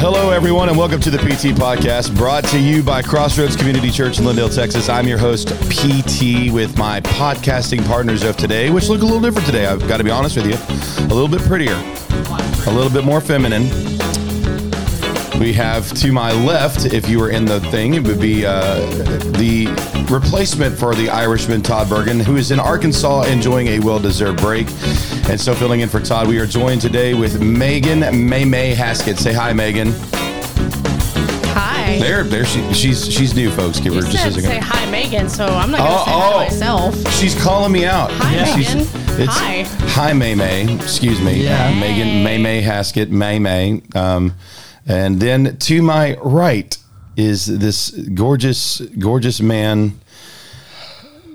Hello everyone, and welcome to the PT Podcast, brought to you by Crossroads Community Church in Lindale, Texas. I'm your host, PT, with my podcasting partners of today, which look a little different today. I've got to be honest with you, a little bit prettier, a little bit more feminine. We have to my left, if you were in the thing, it would be uh, the replacement for the Irishman Todd Bergen, who is in Arkansas enjoying a well-deserved break. And so, filling in for Todd, we are joined today with Megan May May Haskett. Say hi, Megan. Hi. There, there. She, she's she's new, folks. Give her just a said second. say hi, Megan, so I'm not going to Oh, say hi oh. myself. She's calling me out. Hi, She's- Megan. It's, Hi. Hi, May May. Excuse me. Yeah. Uh, Megan May May Haskett, May May. Um, and then to my right is this gorgeous, gorgeous man.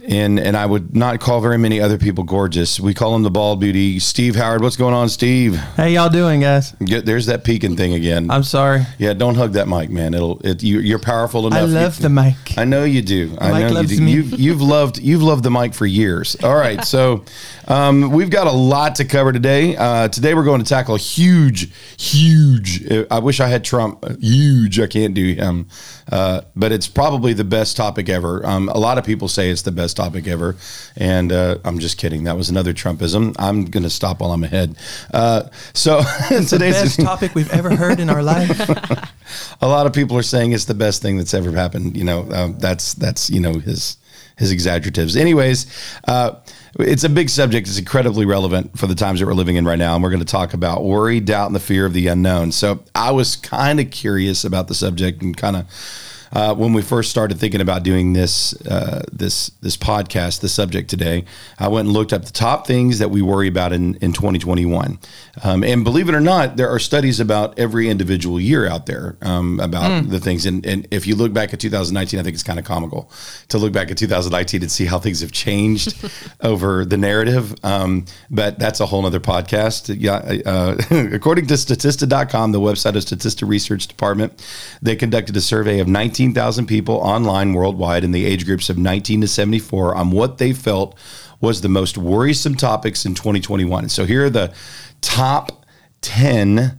And, and I would not call very many other people gorgeous. We call him the bald beauty. Steve Howard. What's going on, Steve? How y'all doing, guys? Get, there's that peeking thing again. I'm sorry. yeah, don't hug that mic, man. It'll it, you, you're powerful enough. I You- love the mic. I know you do. I Mike know you loves do. me. You've, you've loved you've loved the mic for years. All right, so um, we've got a lot to cover today. Uh, today we're going to tackle a huge, huge. I wish I had Trump. Huge. I can't do him, uh, but it's probably the best topic ever. Um, a lot of people say it's the best topic ever, and uh, I'm just kidding. That was another Trumpism. I'm going to stop while I'm ahead. Uh, so It's the today's best topic we've ever heard in our life. a lot of people are saying it's the best thing that's ever happened. You know, um, that's that's you know his his exaggeratives. Anyways, uh, it's a big subject. It's incredibly relevant for the times that we're living in right now, and we're going to talk about worry, doubt, and the fear of the unknown. So I was kind of curious about the subject and kind of. Uh, when we first started thinking about doing this uh, this this podcast, the subject today, I went and looked up the top things that we worry about in in 2021. Um, and believe it or not, there are studies about every individual year out there um, about the things. And, and if you look back at 2019, I think it's kind of comical to look back at 2019 and see how things have changed over the narrative. Um, but that's a whole other podcast. Yeah, uh, according to Statista.com, the website of Statista Research Department, they conducted a survey of 19,000 people online worldwide in the age groups of 19 to 74 on what they felt was the most worrisome topics in 2021. So here are the top 10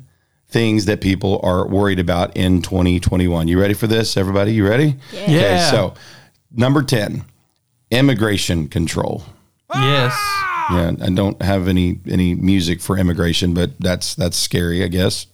things that people are worried about in 2021. You ready for this, everybody? You ready? Yeah. Okay, so number 10, immigration control. yes. Yeah, I don't have any any music for immigration, but that's that's scary, I guess.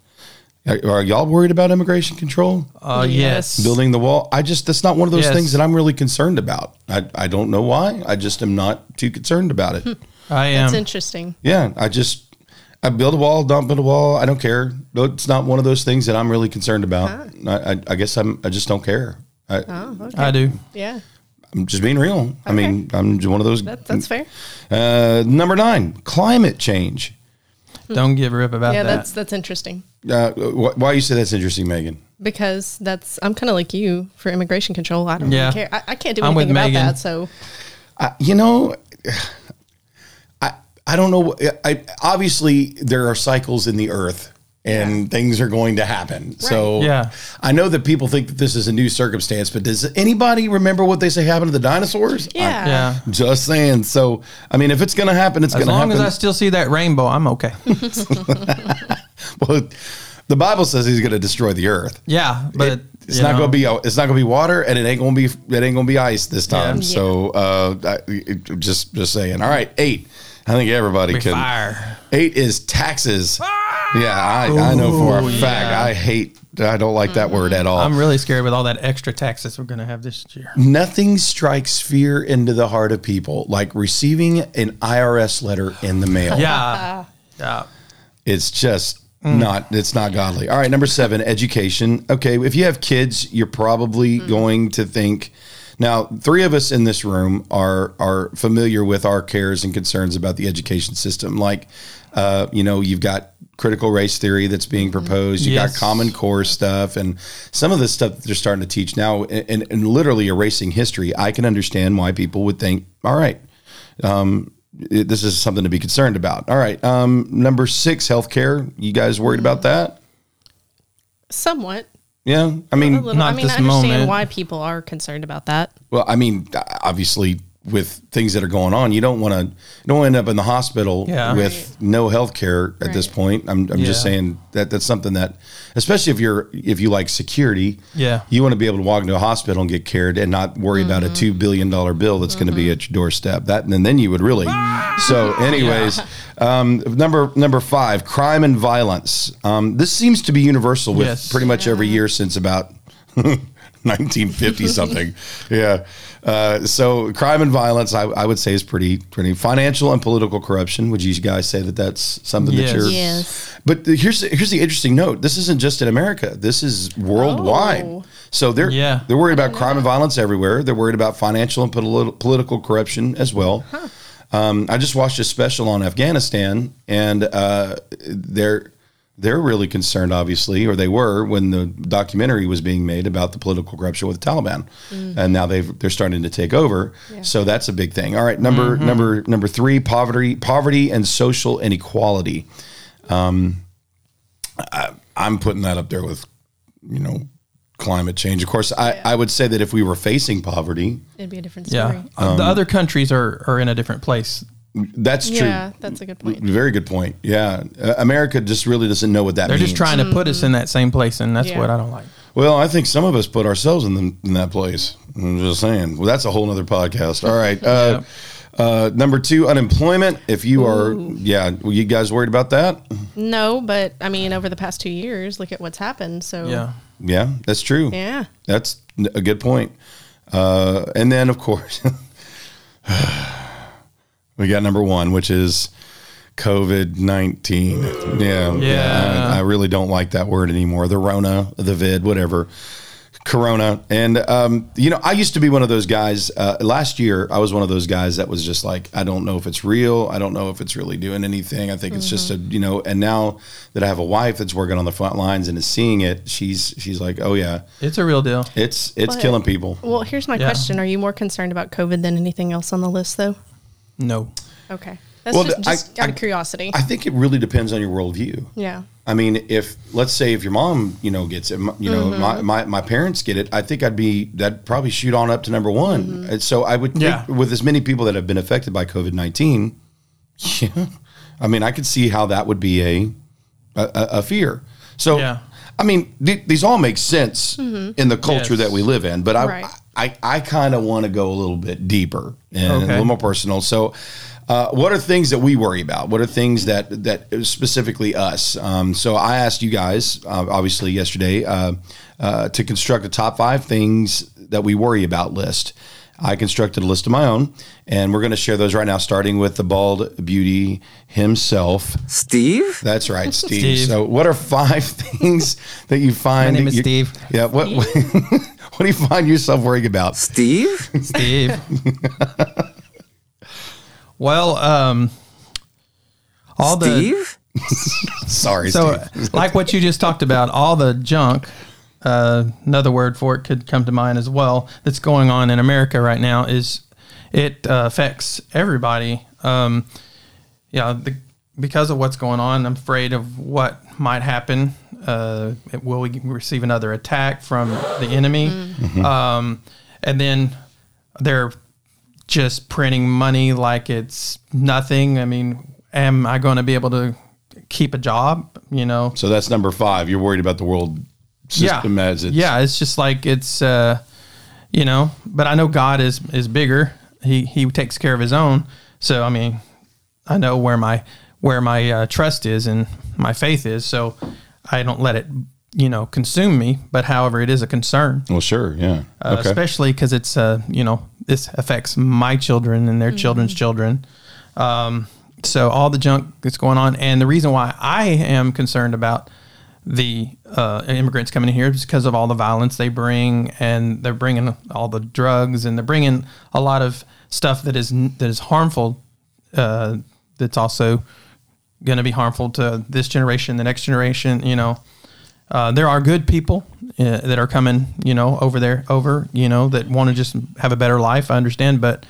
Are, are y'all worried about immigration control? Uh, yes. Building the wall? I just that's not one of those Yes. things that I'm really concerned about. I I don't know why. I just am not too concerned about it. I am. That's interesting. yeah, I just I build a wall, don't build a wall. I don't care. It's not one of those things that I'm really concerned about. I, I, I guess I'm I just don't care. I, Oh, okay. I do. yeah, I'm just being real. I mean, I'm just one of those. that, that's fair. Uh, number nine, climate change. Don't give a rip about Yeah, that. Yeah, that's that's interesting Uh, wh- why you say that's interesting, Megan? because that's I'm kind of like you for immigration control. I don't Yeah. really care. I, I can't do I'm anything about Megan. that. So I, you know, I I don't know. I obviously there are cycles in the earth. And things are going to happen. So Yeah. I know that people think that this is a new circumstance, but does anybody remember what they say happened to the dinosaurs? yeah, yeah. I'm just saying. So I mean, if it's going to happen, it's As going to happen. as long as I still see that rainbow, I'm okay. well, the Bible says He's going to destroy the earth. Yeah, but It- it's not know, going to be it's not going to be water, and it ain't going to be it ain't going to be ice this time. Yeah. So uh, I, just just saying. All right, eight. I think everybody be can. fire. Eight is taxes. Yeah, I, I know for a Ooh, fact. yeah. I hate. I don't like that word at all. I'm really scared with all that extra taxes we're gonna have this year. Nothing strikes fear into the heart of people like receiving an IRS letter in the mail. Yeah, yeah. It's just not it's not godly. All right, number 7, education. Okay, if you have kids, you're probably going to think now, three of us in this room are are familiar with our cares and concerns about the education system. Like, uh, you know, you've got critical race theory that's being proposed. You Yes. got Common Core stuff, and some of the stuff that they're starting to teach now, and, and, and literally erasing history. I can understand why people would think, all right, um, it- this is something to be concerned about. All right, um, number six, healthcare. You guys worried about that? somewhat. Yeah, I mean, A little. Not I mean, this I understand moment. why people are concerned about that. Well, I mean, obviously, with things that are going on. You don't want to you don't end up in the hospital Yeah. with no health care at this point. I'm, I'm just saying that that's something that, especially if you're if you like security, Yeah. you want to be able to walk into a hospital and get cared and not worry about a two billion dollar bill that's going to be at your doorstep. That and then you would really. So, anyways, um, number number five, crime and violence. Um, this seems to be universal with Yes. pretty much every year since about 1950 something. Yeah. Uh, so crime and violence, I, I would say, is pretty pretty financial and political corruption. Would you guys say that that's something Yes. that you're? Yes. But here's here's the interesting note. This isn't just in America. This is worldwide. Oh. So they're Yeah. they're worried about crime and violence everywhere. They're worried about financial and politi- political corruption as well. Um, I just watched a special on Afghanistan, and uh, they're they're really concerned, obviously, or they were when the documentary was being made about the political corruption with the Taliban, mm. and now they've they're starting to take over. So that's a big thing. All right, number mm-hmm. number number three, poverty, poverty and social inequality. Um, I'm putting that up there with, you know, climate change. Of course, I, Yeah. I would say that if we were facing poverty, It'd be a different story. Yeah. Uh, the um, other countries are, are in a different place. That's true. Yeah, that's a good point. Very good point. Yeah. Uh, America just really doesn't know what that They're means. just trying to put us in that same place, and that's Yeah. what I don't like. Well, I think some of us put ourselves in, the, in that place. I'm just saying. Well, that's a whole other podcast. All right. Uh, uh, number two, unemployment. If you are, yeah, were you guys worried about that? No, but I mean, over the past two years, look at what's happened. So Yeah. Yeah, that's true. yeah. That's a good point. Uh, and then, of course, we got number one, which is COVID 19. Yeah. Yeah. I, I really don't like that word anymore. The Rona, the vid, whatever. Corona. And, um, you know, I used to be one of those guys. Uh, last year, I was one of those guys that was just like, I don't know if it's real. I don't know if it's really doing anything. I think it's just a, you know, and now that I have a wife that's working on the front lines and is seeing it, she's, she's like, oh, yeah, It's a real deal. it's, it's But- killing people. Well, here's my Yeah. question: Are you more concerned about COVID than anything else on the list, though? No. Okay, that's Well, just, just I- out I- of curiosity. I think it really depends on your worldview. yeah. I mean, if let's say if your mom, you know, gets it, you know, Mm-hmm. my, my my parents get it, I think I'd be that'd probably shoot on up to number one. Mm-hmm. And so I would think Yeah. with as many people that have been affected by COVID nineteen, yeah, I mean, I could see how that would be a a, a a fear. So, Yeah. I mean, th- these all make sense in the culture Yes. that we live in, but I Right. I, I kind of want to go a little bit deeper and a little more personal. So, uh, what are things that we worry about? What are things that that specifically us? Um, so, I asked you guys, uh, obviously yesterday, uh, uh, to construct a top five things that we worry about list. I constructed a list of my own, and we're going to share those right now, starting with the bald beauty himself. Steve? That's right, Steve. Steve. So, what are five things that you find? My name that is you- Steve. Yeah. What What do you find yourself worrying about? Steve? Steve. well, um, all the Steve? Sorry, so Steve. like what you just talked about, all the junk. Uh, another word for it could come to mind as well. That's going on in America right now is it uh, affects everybody. Um, yeah, the, because of what's going on, I'm afraid of what might happen. Uh, will we receive another attack from the enemy? Um, and then they're just printing money like it's nothing. I mean, am I going to be able to keep a job? You know, So that's number five. You're worried about the world system yeah, as it's yeah. It's just like it's, uh, you know. But I know God is is bigger. He he takes care of His own. So I mean, I know where my where my uh, trust is and my faith is. So I don't let it, you know, consume me. But however, it is a concern. Well, sure, yeah. uh, okay. especially because it's uh, you know this affects my children and their children's children. Um, so all the junk that's going on, and the reason why I am concerned about the uh, immigrants coming in here is because of all the violence they bring, and they're bringing all the drugs, and they're bringing a lot of stuff that is that is harmful. Uh, that's also going to be harmful to this generation, the next generation. You know, uh, there are good people uh, that are coming, you know, over there, over, you know, that want to just have a better life. I understand, but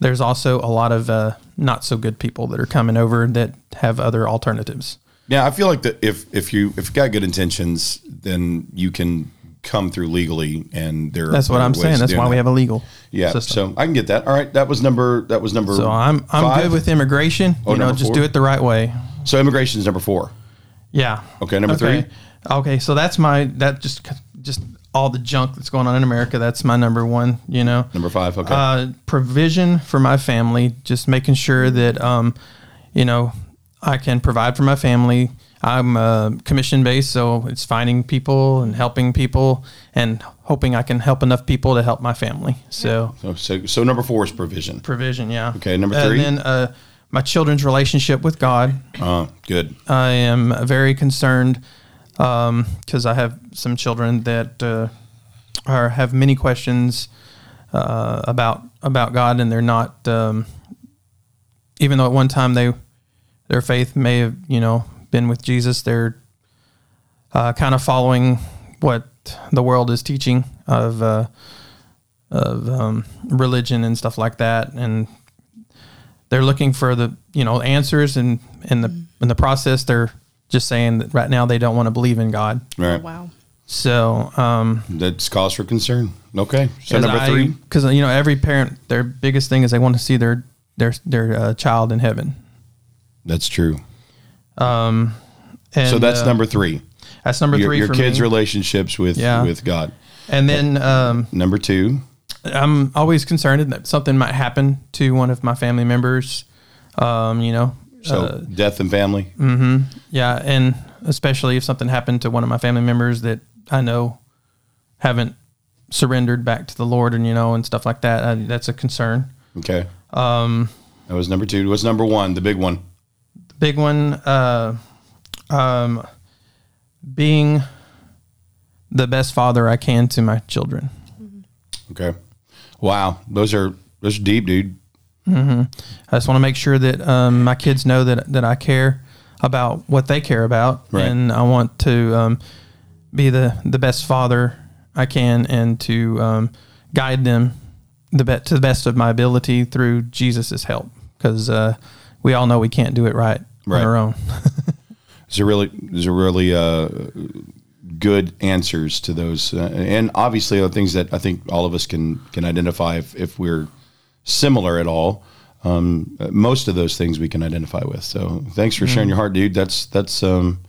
there's also a lot of uh, not so good people that are coming over that have other alternatives. Yeah, I feel like that if if you if you got good intentions, then you can come through legally, and there. That's what I'm saying. That's why we have a legal Yeah, system. so I can get that. All right, that was number. That was number. So I'm I'm five? good with immigration. Oh, you know, just four? do it the right way. So immigration is number four. Yeah. Okay, number okay. Okay, so that's my that just just all the junk that's going on in America. That's my number one. You know. Number five. Okay. Uh, provision for my family, just making sure that um, you know, I can provide for my family. I'm uh, commission based, so it's finding people and helping people, and hoping I can help enough people to help my family. So so, so so number four is provision. provision, yeah. Okay, number three? And then uh, my children's relationship with God. Uh, good. I am very concerned because I have some children that uh, are have many questions uh, about about God, and they're not. Um, even though at one time they their faith may have you know been with Jesus, they're uh, kind of following what the world is teaching of uh, of um, religion and stuff like that, and they're looking for the you know answers and in the in the process they're just saying that right now they don't want to believe in God. All right. Wow. So um, That's cause for concern. Okay. So number three. because you know every parent their biggest thing is they want to see their their their uh, child in heaven. That's true. And, so that's uh, number three. that's number Your, three your for kids' me. relationships with Yeah. with God. and then um, Number two. I'm always concerned that something might happen to one of my family members. Um, you know, So uh, death and family. Mm-hmm. Yeah, and especially if something happened to one of my family members that I know haven't surrendered back to the Lord, and you know, and stuff like that. I, that's a concern. Okay. Um, that was number two. What's number one? The big one. The big one, uh, um, being the best father I can to my children. Okay. Wow. Those are those are deep, dude. I just want to make sure that um, my kids know that that I care about what they care about, Right. and I want to um, be the the best father I can, and to um, guide them the be- to the best of my ability through Jesus' help, because uh, we all know we can't do it right, Right. on our own. These are really these are really uh, good answers to those, uh, and obviously the things that I think all of us can can identify if, if we're similar at all. Um, most of those things we can identify with. So thanks for sharing your heart, dude. That's that's um,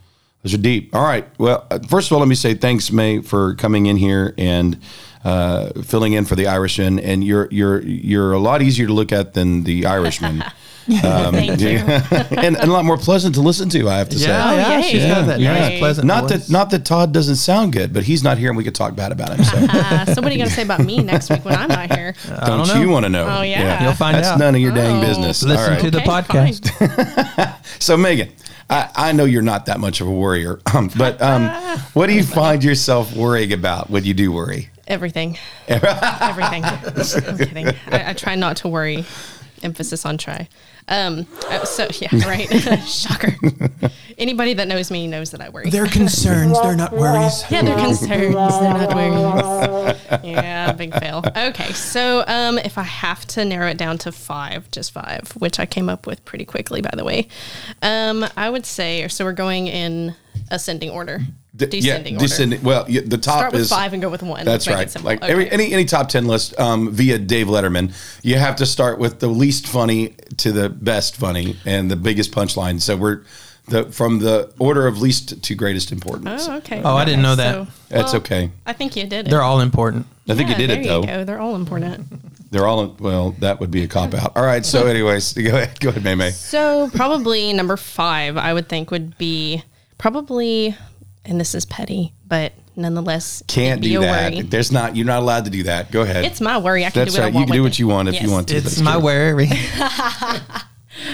those are deep. All right. Well, uh, first of all, let me say thanks, May, for coming in here and uh, filling in for the Irishman. And you're you're you're a lot easier to look at than the Irishman. Um, Thank you. and, and a lot more pleasant to listen to. I have to say. yeah, Oh, yeah, yay. she's got that Yeah. nice, pleasant. Not voice. that not that Todd doesn't sound good, but he's not here, and we could talk bad about him. So Uh, so what are you going to say about me next week when I'm not here? don't, don't you want to know? Oh, yeah. You'll find That's out. none of your dang Oh. business. Listen All right. to the Okay, podcast. So Megan, I, I know you're not that much of a worrier, um, but um, what do you find yourself worrying about when you do worry? Everything. Everything. I'm kidding. I, I try not to worry. Emphasis on try. Um, uh, so yeah, right. Shocker. Anybody that knows me knows that I worry. They're concerns. They're not worries. Yeah, they're concerns. They're not worries. Yeah, big fail. Okay, so um, if I have to narrow it down to five, just five, which I came up with pretty quickly, by the way, um, I would say. So we're going in ascending order, D- descending yeah, order. descending. Well, yeah, the top Start with is five and go with one. That's right. simple. Like every any any top ten list um, via Dave Letterman, you have to start with the least funny to the best funny and the biggest punchline. So we're the from the order of least to greatest importance. Oh, okay. Oh, I didn't know that. so- That's well, okay. I think you did it. They're all important. I think Yeah, you did there it though. go. They're all important. They're all well. That would be a cop out. All right. So, anyways, go ahead. Go ahead, May May. So probably number five, I would think would be probably, and this is petty, but nonetheless, Can't be do a that. worry. There's not. You're not allowed to do that. Go ahead. It's my worry. I can That's do what right. I You want. can do what it. you want if you want to. but It's it's my true. worry.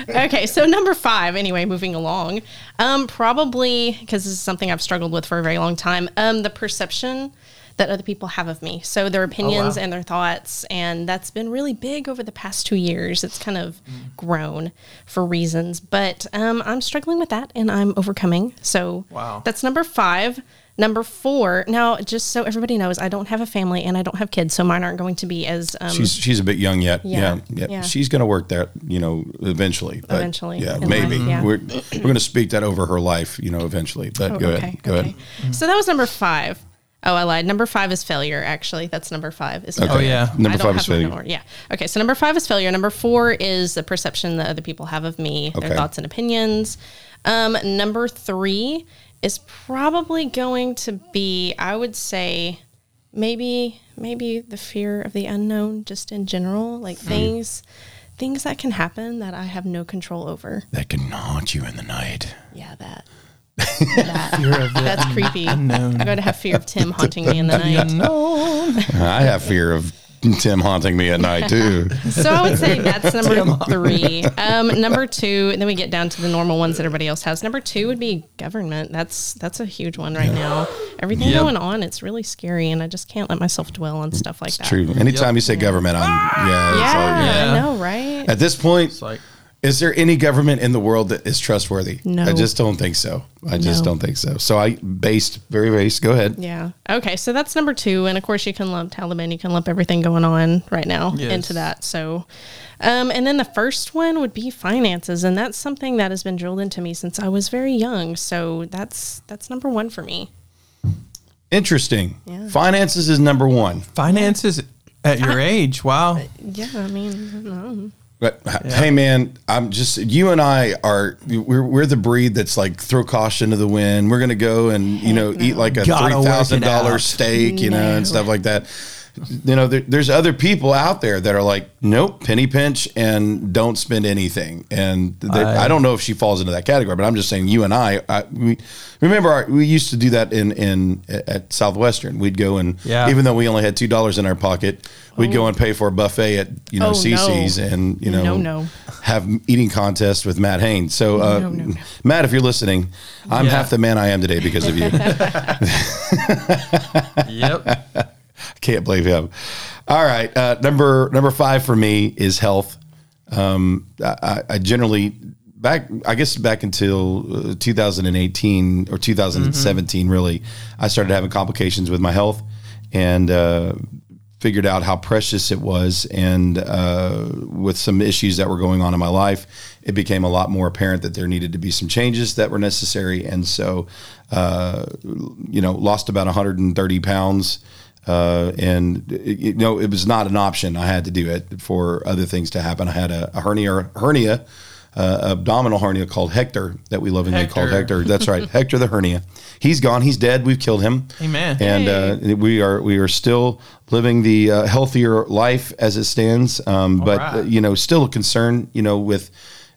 Okay, so number five, anyway, moving along. Um, probably because this is something I've struggled with for a very long time. Um, the perception that other people have of me. So their opinions and their thoughts, and that's been really big over the past two years. It's kind of grown for reasons, but um, I'm struggling with that, and I'm overcoming. So Wow. that's number five. Number four. Now, just so everybody knows, I don't have a family and I don't have kids, so mine aren't going to be as um, She's she's a bit young yet. Yeah, Yeah, yeah. yeah. She's going to work that, you know, eventually. But Eventually, yeah, maybe life, yeah. we're we're going to speak that over her life, you know, eventually. But Oh, go okay, ahead, go okay. ahead. So that was number five. Oh, I lied. Number five is failure. Actually, that's number five. Is Oh, yeah. Number five is failure. Yeah. Okay. So number five is failure. Number four is the perception that other people have of me, Okay. their thoughts and opinions. Um, number three is probably going to be, I would say, maybe maybe the fear of the unknown, just in general, like Hmm. things things that can happen that I have no control over. That can haunt you in the night. Yeah, that. That. Fear of the That's creepy. unknown. I got to have fear of Tim haunting me in the night. unknown. I have fear of Tim haunting me at night too. So I would say that's number three. Um, number two, and then we get down to the normal ones that everybody else has. Number two would be government. That's that's a huge one right now. Everything Yep. going on, it's really scary, and I just can't let myself dwell on stuff like that. True. Anytime you say government, I'm yeah. It's Yeah, all, Yeah. I know, right? At this point, It's like is there any government in the world that is trustworthy? No. I just don't think so. I just No. don't think so. So I based very based. Go ahead. Yeah. Okay. So that's number two, and of course you can lump Taliban. You can lump everything going on right now Yes. into that. So, um, and then the first one would be finances, and that's something that has been drilled into me since I was very young. So that's that's number one for me. Interesting. Yeah. Finances is number one. finances at your age. Wow. Yeah. I mean, I don't know. But uh, hey, man, I'm just you and I are we're we're the breed that's like throw caution to the wind. We're gonna go and you know eat like a Gotta three thousand dollar steak, you know, No. and stuff like that. You know, there, there's other people out there that are like, nope, penny pinch and don't spend anything. And they- I- I don't know if she falls into that category, but I'm just saying, you and I, I we remember our, we used to do that in in at Southwestern. We'd go and Yeah. even though we only had two dollars in our pocket, we'd go and pay for a buffet at you know Oh, no. CiCi's and you know No, no. have eating contest with Matt Haynes. So, uh, No, no, no. Matt, if you're listening, I'm Yeah. half the man I am today because of you. Yep. Can't believe him. All right, uh, number number five for me is health. Um, I, I- generally back, I guess back until uh, 2018 or 2017, really, I started having complications with my health and uh, figured out how precious it was. And uh, with some issues that were going on in my life, it became a lot more apparent that there needed to be some changes that were necessary. And so, uh, you know, lost about 130 pounds. Uh, and you know, it was not an option. I had to do it for other things to happen. I had a, a hernia, hernia, uh, abdominal hernia called Hector that we lovingly called Hector. Hector. That's right, Hector the hernia. He's gone. He's dead. We've killed him. Amen. And uh, we are we are still living the uh, healthier life as it stands. Um, but right. uh, you know, still a concern. You know, with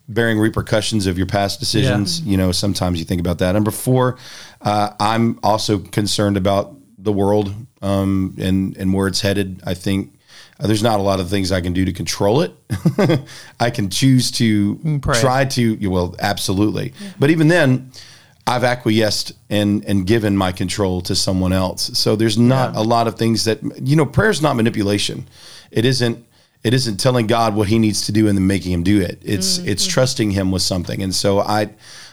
bearing repercussions of your past decisions. You know, sometimes you think about that. Number four, uh, I'm also concerned about the world um, and and where it's headed. I think. uh, there's not a lot of things I can do to control it. I can choose to pray. try to. Well, absolutely. But even then, I've acquiesced and and given my control to someone else. So there's not a lot of things that you know. Prayer is not manipulation. It isn't. It isn't telling God what He needs to do and then making Him do it. It's it's trusting Him with something. And so I,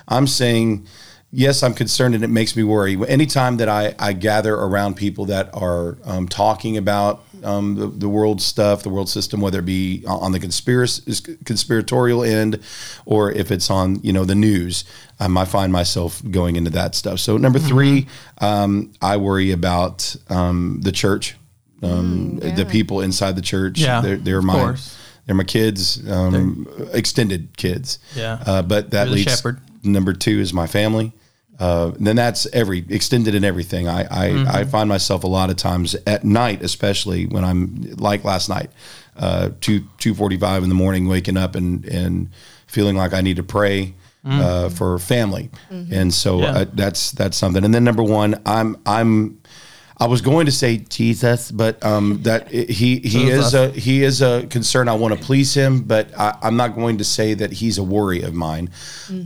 I'm saying, yes, I'm concerned and it makes me worry. Anytime that I I gather around people that are um, talking about um, the, the world stuff, the world system, whether it be on the conspiracy conspiratorial end, or if it's on you know the news, um, I find myself going into that stuff. So number 3 um, I worry about um, the church, um, the people inside the church. Yeah, they're, they're my course. they're my kids, um, extended kids. Yeah. uh, but that You're leads. shepherd. Number two is my family. Uh, then that's every extended in everything. I I, Mm-hmm. I find myself a lot of times at night, especially when I'm like last night, uh, two two forty five in the morning, waking up and and feeling like I need to pray uh, for family, and so Mm-hmm. Yeah. uh, that's that's something. And then number one, I'm I'm. I was going to say Jesus, but um, that he he is a he is a concern. I want to please him, but I, I'm not going to say that he's a worry of mine.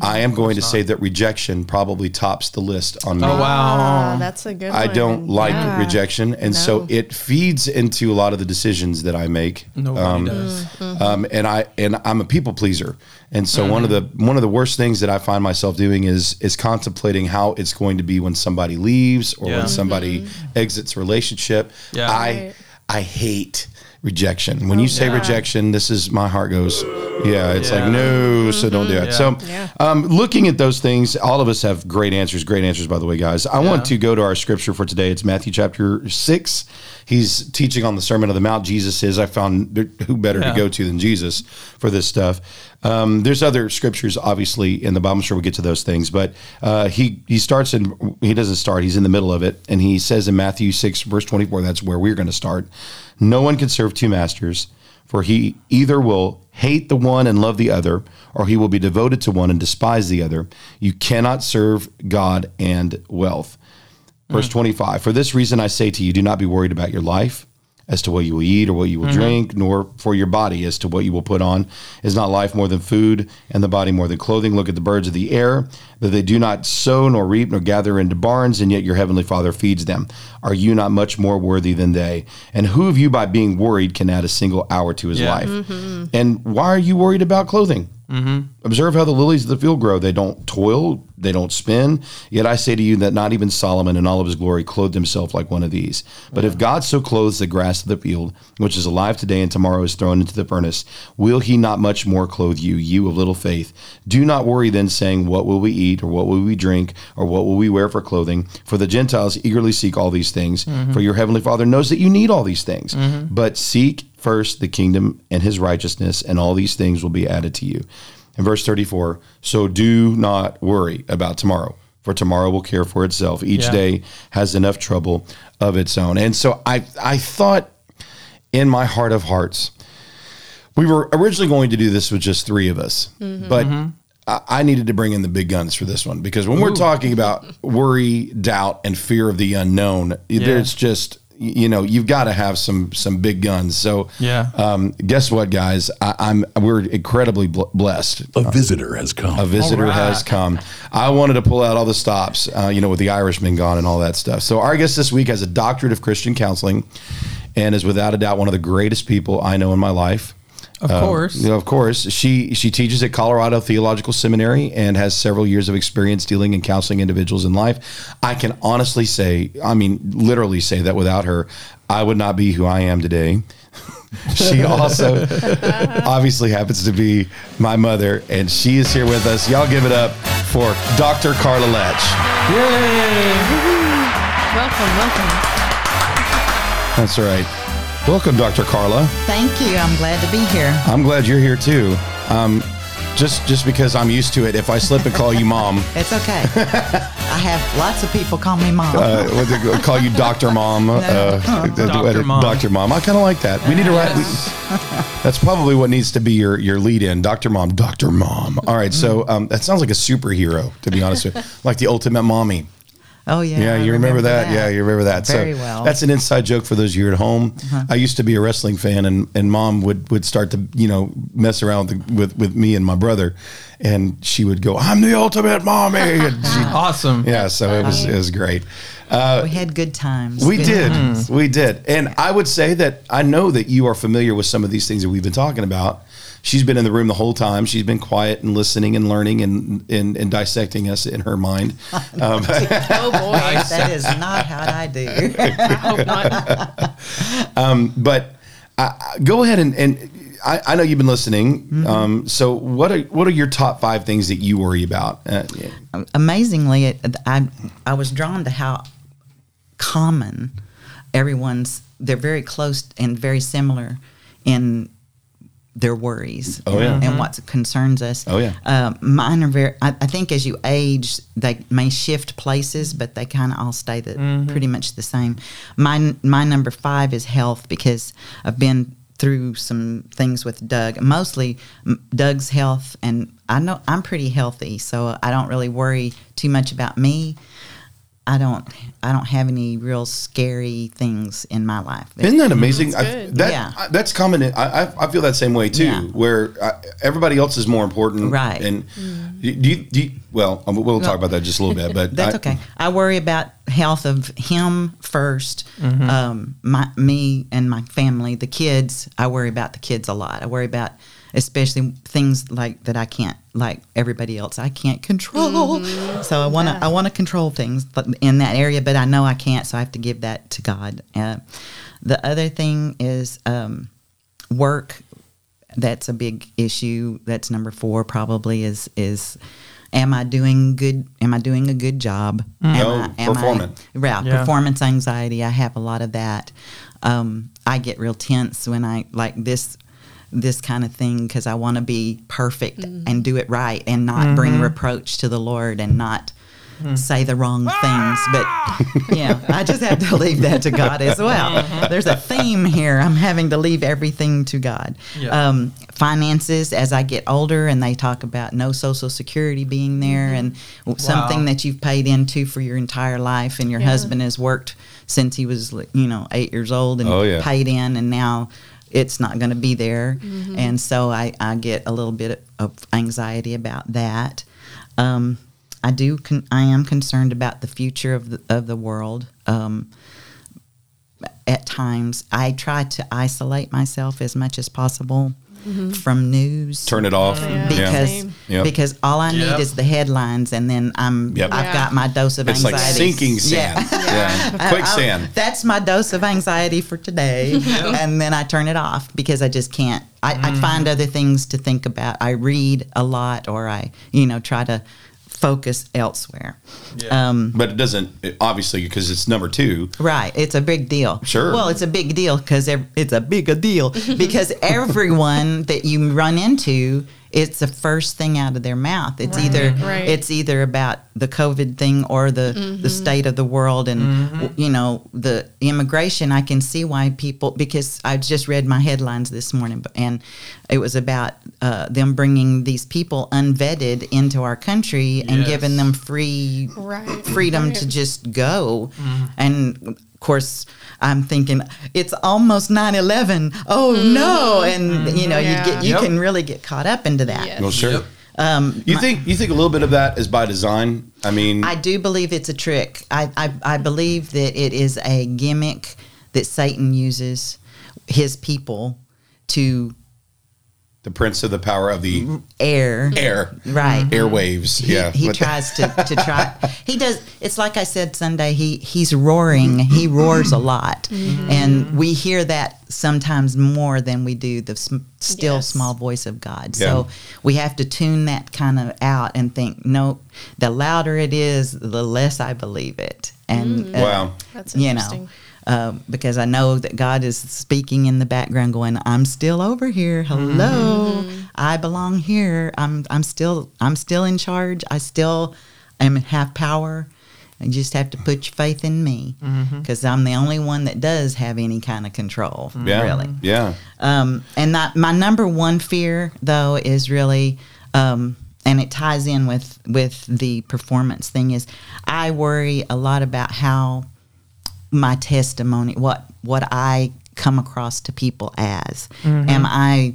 I am going to say that rejection probably tops the list on me. Oh, wow. Ah, that's a good. I one. don't like Yeah. rejection, and so it feeds into a lot of the decisions that I make. Nobody does. Um, and I and I'm a people pleaser, and so one of the mm-hmm. one of the worst things that I find myself doing is is contemplating how it's going to be when somebody leaves or Yeah. when somebody mm-hmm. exits a relationship. Yeah. I. I hate rejection. When you say yeah. rejection, this is my heart goes. Yeah, it's Yeah. like no, so don't do it. Yeah. So, Yeah. um, looking at those things, all of us have great answers. Great answers, by the way, guys. I want to go to our scripture for today. It's Matthew chapter six. He's teaching on the Sermon of the Mount. Jesus is. I found who better Yeah. to go to than Jesus for this stuff. Um, there's other scriptures, obviously, in the Bible. I'm sure we'll get to those things, but uh, he he starts in. He doesn't start. He's in the middle of it, and he says in Matthew six verse 24. That's where we're going to start. No one can serve two masters. For he either will hate the one and love the other, or he will be devoted to one and despise the other. You cannot serve God and wealth. Verse mm. 25 For this reason I say to you, do not be worried about your life as to what you will eat or what you will mm-hmm. drink, nor for your body as to what you will put on. Is not life more than food, and the body more than clothing? Look at the birds of the air, that they do not sow, nor reap, nor gather into barns, and yet your heavenly Father feeds them. Are you not much more worthy than they? And who of you, by being worried, can add a single hour to his Yeah. life? Mm-hmm. And why are you worried about clothing? Mm-hmm. Observe how the lilies of the field grow. They don't toil, they don't spin. Yet I say to you that not even Solomon in all of his glory clothed himself like one of these. But if God so clothes the grass of the field, which is alive today and tomorrow is thrown into the furnace, will he not much more clothe you, you of little faith? Do not worry then, saying, What will we eat, or what will we drink, or what will we wear for clothing? For the Gentiles eagerly seek all these things, mm-hmm. for your heavenly Father knows that you need all these things. Mm-hmm. But seek first the kingdom and his righteousness, and all these things will be added to you. In verse 34, so do not worry about tomorrow, for tomorrow will care for itself. Each Yeah. day has enough trouble of its own. And so I, I thought in my heart of hearts, we were originally going to do this with just three of us, mm-hmm. but mm-hmm. I, I needed to bring in the big guns for this one because when we're talking about worry, doubt, and fear of the unknown, there's just you know you've got to have some some big guns. So Yeah. um, guess what, guys? I, I'm we're incredibly bl- blessed. A visitor has come. A visitor All right. has come. I wanted to pull out all the stops, uh, you know, with the Irishman gone and all that stuff. So our guest this week has a doctorate of Christian counseling, and is without a doubt one of the greatest people I know in my life. Of Uh, course. you know, of course. She she teaches at Colorado Theological Seminary and has several years of experience dealing and counseling individuals in life. I can honestly say, I mean, literally say that without her, I would not be who I am today. she also obviously happens to be my mother, and she is here with us. Y'all give it up for Dr. Carla Letsch. Yay! Welcome, welcome. That's right. Welcome, Dr. Carla. Thank you. I'm glad to be here. I'm glad you're here too. Um, just just because I'm used to it. If I slip and call you mom, It's okay. I have lots of people call me mom. uh, what they call you Doctor Mom, uh, Dr. Mom. Doctor Mom. I kind of like that. We need to write. we- that's probably what needs to be your your lead in, Doctor Mom, Doctor Mom. All right, so um, that sounds like a superhero, to be honest with you, like the ultimate mommy. Oh yeah. Yeah, you remember, that? Yeah, you remember that. Very so well. Uh-huh. That's an inside joke for those of you at home. I used to be a wrestling fan, and, and mom would, would start to you know mess around with, the, with with me and my brother, and she would go, "I'm the ultimate mommy." And she, Awesome. yeah, so it was it was great. Uh, we had good times. we Good did, times. we did, and I would say that I know that you are familiar with some of these things that we've been talking about. She's been in the room the whole time. She's been quiet and listening and learning and and, and dissecting us in her mind. Um, Oh boy. That is not how I do. I hope not. but uh, go ahead and, and I, I know you've been listening. Mm-hmm. Um, so what are what are your top five things that you worry about? Uh, Amazingly, it, I I was drawn to how common everyone's. They're very close and very similar in their worries. Oh, yeah. and what concerns us. Oh, yeah. Uh, mine are very. I, I think as you age, they may shift places, but they kind of all stay the, pretty much the same. My my number five is health because I've been through some things with Doug. Mostly Doug's health, and I know I'm pretty healthy, so I don't really worry too much about me. I don't. I don't have any real scary things in my life. Isn't that amazing? That's I, good. that Yeah. I, that's common. I, I I feel that same way too. Yeah. Where uh, everybody else is more important, Right. And do you, do you, well, um, we'll talk about that just a little bit, but That's I- okay. I worry about health of him 1st Um, my me and my family, the kids. I worry about the kids a lot. I worry about especially things like that I can't like everybody else. I can't control. So I want to I want to control things but in that area, but I know I can't. So I have to give that to God. Uh, the other thing is um, work that's a big issue. That's number four. Probably is is. Am I doing good? Am I doing a good job? Am No, I, am performance. I, yeah, Yeah. performance anxiety. I have a lot of that. Um, I get real tense when I like this this kind of thing because I want to be perfect mm-hmm. and do it right and not mm-hmm. bring reproach to the Lord and not mm-hmm. say the wrong ah! things. But yeah, I just have to leave that to God as well. Uh-huh. There's a theme here. I'm having to leave everything to God. Yeah. Um, finances as I get older, and they talk about no Social Security being there and something that you've paid into for your entire life, and your Yeah. husband has worked since he was, you know, eight years old and Oh, yeah. paid in, and now it's not going to be there. Mm-hmm. And so I, I get a little bit of anxiety about that. Um, I do. Con- I am concerned about the future of the of the world. Um, at times, I try to isolate myself as much as possible from news Turn it off. Mm-hmm. Yeah. because Same. Yep. because all I need Yep. is the headlines, and then I'm Yep. I've Yeah. got my dose of anxiety. It's like sinking sand. Yeah. Quicksand. I- that's my dose of anxiety for today. and then I turn it off because I just can't. I, I find other things to think about. I read a lot or I, you know, try to focus elsewhere. Yeah. Um, But it doesn't, it- obviously, because it's number two. Right. It's a big deal. Sure. Well, it's a big deal because it's a big a deal because everyone that you run into, it's the first thing out of their mouth. It's either Right. it's either about the COVID thing or the the mm-hmm. state of the world and mm-hmm. w- you know the immigration. I can see why people because I just read my headlines this morning and it was about uh, them bringing these people unvetted into our country and Yes. giving them free Right. freedom Right. to just go. Mm-hmm. And of course, I'm thinking it's almost 9/11. Oh no! And you know, Yeah. you get you Yep. can really get caught up into that. Yes. Well, sure. Yep. Um, You think you think a little bit of that is by design? I mean, I do believe it's a trick. I, I I believe that it is a gimmick that Satan uses his people to the prince of the power of the air. air, Right. Mm-hmm. airwaves. He, yeah, he But- tries to, to try. He does. It's like I said Sunday. He he's roaring. Mm-hmm. He roars a lot, mm-hmm. and we hear that sometimes more than we do the sm- still Yes. small voice of God. Yeah. So we have to tune that kind of out and think. No, the louder it is, the less I believe it. And mm. uh, Wow. That's you interesting. know. Um, because I know that God is speaking in the background, going, "I'm still over here. Hello, I belong here. I'm I'm still I'm still in charge. I still am have power. You just have to put your faith in me, because I'm the only one that does have any kind of control. yeah, Really, yeah. um, and that, my number one fear, though, is really, um, and it ties in with with the performance thing. Is I worry a lot about how my testimony, what what I come across to people as. Am I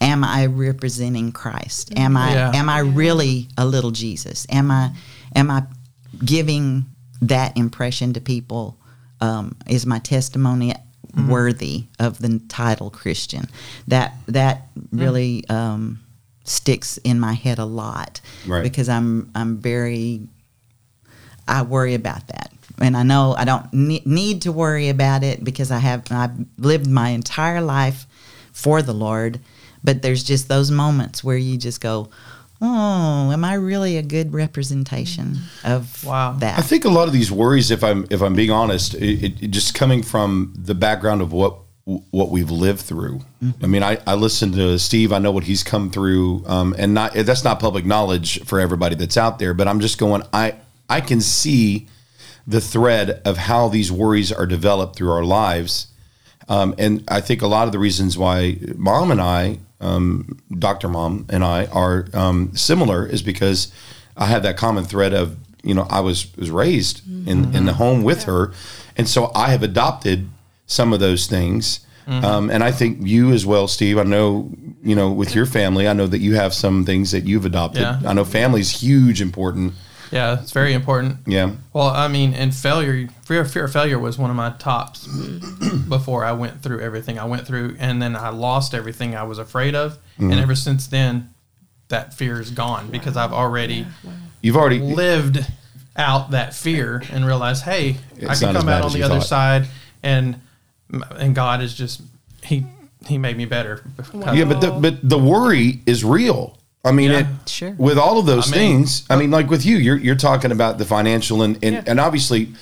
am I representing Christ? Am I Yeah. am I really a little Jesus? Am I am I giving that impression to people? Um, is my testimony worthy of the title Christian? That that really um, sticks in my head a lot Right. because I'm I'm very I worry about that. And I know I don't ne- need to worry about it because I have I've lived my entire life for the Lord, but there's just those moments where you just go, "Oh, am I really a good representation of Wow. that?" I think a lot of these worries, if I'm if I'm being honest, it, it, it just coming from the background of what what we've lived through. I mean, I, I listen to Steve. I know what he's come through, um, and not that's not public knowledge for everybody that's out there. But I'm just going. I I can see the thread of how these worries are developed through our lives. Um, and I think a lot of the reasons why mom and I, um, Dr. Mom and I, are um, similar is because I have that common thread of, you know, I was, was raised in, in the home with her. And so I have adopted some of those things. Um, and I think you as well, Steve. I know, you know, with your family, I know that you have some things that you've adopted. Yeah. I know family's huge, important. Yeah, it's very important. Yeah. Well, I mean, and failure, fear, fear of failure was one of my tops mm-hmm. before I went through everything I went through, and then I lost everything I was afraid of, and mm-hmm. ever since then, that fear is gone because I've already You've already, lived out that fear and realized, hey, I can come out on the other thought. side, and and God is just He he made me better. Yeah, but the, but the worry is real. I mean, Yeah. it, Sure. with all of those I mean- things. I mean, like with you, you're you're talking about the financial and and, Yeah. and obviously,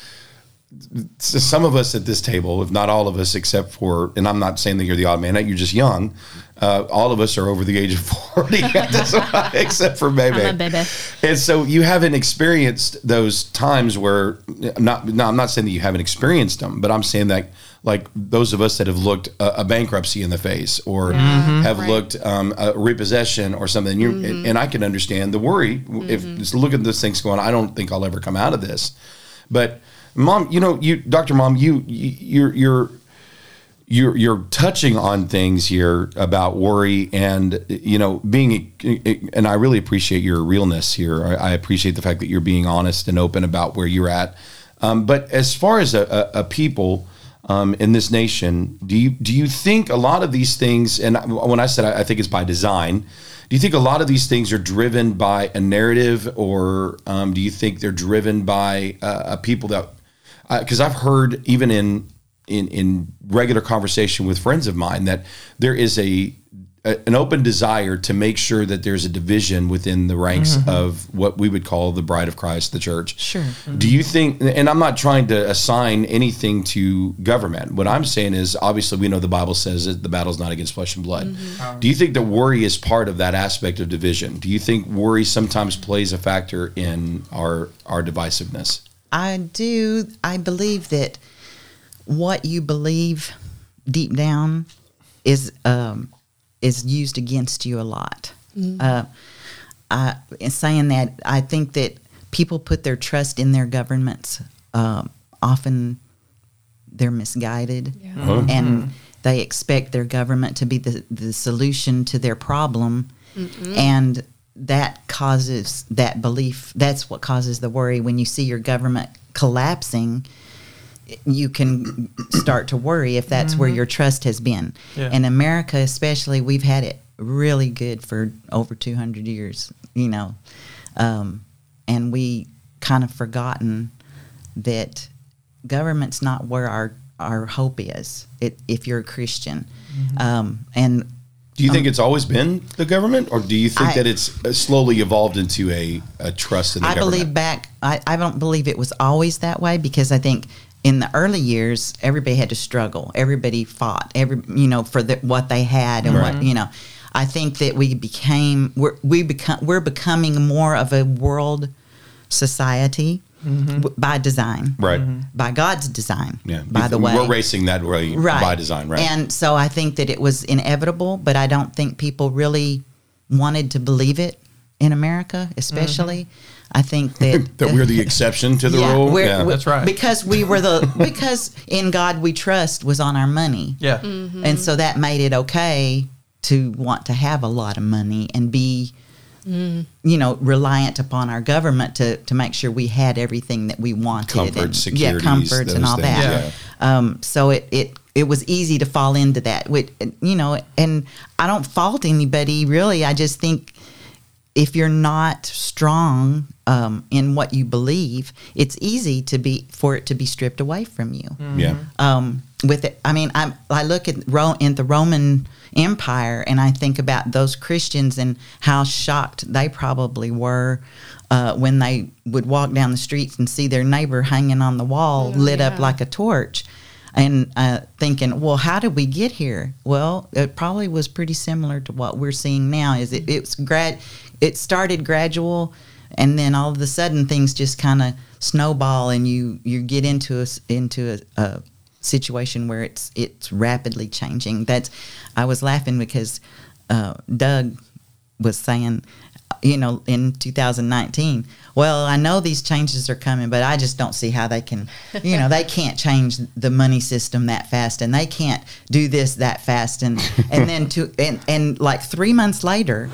some of us at this table, if not all of us, except for, and I'm not saying that you're the odd man out, you're just young. Uh, all of us are over the age of 40, except for Bebe. I'm a baby. And so you haven't experienced those times where not no, I'm not saying that you haven't experienced them, but I'm saying that like those of us that have looked a, a bankruptcy in the face or mm-hmm. Mm-hmm. have Right. looked um, a repossession or something, you mm-hmm. and I can understand the worry. If just look at this thing's going, I don't think I'll ever come out of this. But mom, you know, you Dr. Mom, you you- you're you're you're you're touching on things here about worry and you know being uh, uh, and I really appreciate your realness here. I, I appreciate the fact that you're being honest and open about where you're at. Um, but as far as a, a, a people um, in this nation, do you do you think a lot of these things? And when I said I, I think it's by design, do you think a lot of these things are driven by a narrative, or um, do you think they're driven by uh, a people that because I've heard even in in in regular conversation with friends of mine that there is a, a an open desire to make sure that there's a division within the ranks mm-hmm. of what we would call the bride of Christ, the church. Sure. Mm-hmm. Do you think? And I'm not trying to assign anything to government. What I'm saying is, obviously, we know the Bible says that the battle's not against flesh and blood. Mm-hmm. Um, do you think that worry is part of that aspect of division? Do you think worry sometimes plays a factor in our our divisiveness? I do. I believe that what you believe deep down is um, is used against you a lot. Uh, I, in saying that, I think that people put their trust in their governments. Um, often, they're misguided, and they expect their government to be the, the solution to their problem, and that causes that belief. That's what causes the worry when you see your government collapsing you can start to worry if that's where your trust has been. Yeah. In America, especially, we've had it really good for over 200 years, you know. Um, and we kind of forgotten that government's not where our, our hope is it, if you're a Christian. Um, and Do you think it's always been the government, or do you think I- that it's uh, slowly evolved into a, a trust in the I government? I believe back. I, I don't believe it was always that way because I think in the early years everybody had to struggle. Everybody fought. Every you know for the, what they had and what you know. I think that we became we're, we become we're becoming more of a world society mm-hmm. w- by design, Right. Mm-hmm. by God's design. Yeah. By You the way, we're racing that way right by design, right? and so i think that it was inevitable but i don't think people really wanted to believe it in america especially mm-hmm. I think that that we're the exception to the yeah, rule. we're- yeah. we're- That's right. because we were the because in god we trust was on our money Yeah. and so that made it okay to want to have a lot of money and be you know reliant upon our government to to make sure we had everything that we wanted Comfort, and, securities, yeah comforts and all things, that um, so it it it was easy to fall into that with you know and i don't fault anybody really i just think if you're not strong um, in what you believe it's easy to be for it to be stripped away from you yeah. um, with it. I mean, I'm, I look at Ro- in the Roman Empire and I think about those Christians and how shocked they probably were uh, when they would walk down the streets and see their neighbor hanging on the wall, Oh, lit up like a torch. And uh, thinking, well, how did we get here? Well, it probably was pretty similar to what we're seeing now. Is it? It's grad. It started gradual, and then all of a sudden things just kind of snowball, and you you get into a into a, a situation where it's it's rapidly changing. That's I was laughing because uh, Doug was saying, you know, in 2019. Well, I know these changes are coming, but I just don't see how they can, you know, they can't change the money system that fast, and they can't do this that fast, and and then to and and like three months later,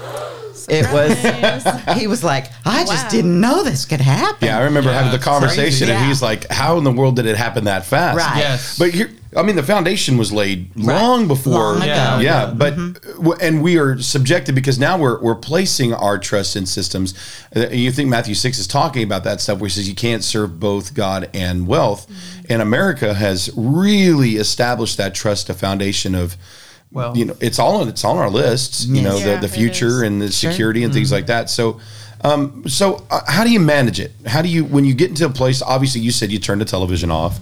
it was he was like, I just didn't know this could happen. Yeah, I remember Yeah, having the conversation, crazy. and Yeah. he's like, "How in the world did it happen that fast?" Right. Yes. But here, I mean, the foundation was laid long before. Long ago. Yeah. Yeah, but w- and we are subjected because now we're we're placing our trust in systems. Uh, You think Matthew six is talking about that stuff, where he says you can't serve both God and wealth, and America has really established that trust, a foundation of Well- you know, it's all on it's on our lists. You Yes. know, Yeah, the, the future and the Sure. security and things like that. So, um, so uh, how do you manage it? How do you when you get into a place? Obviously, you said you turn the television off.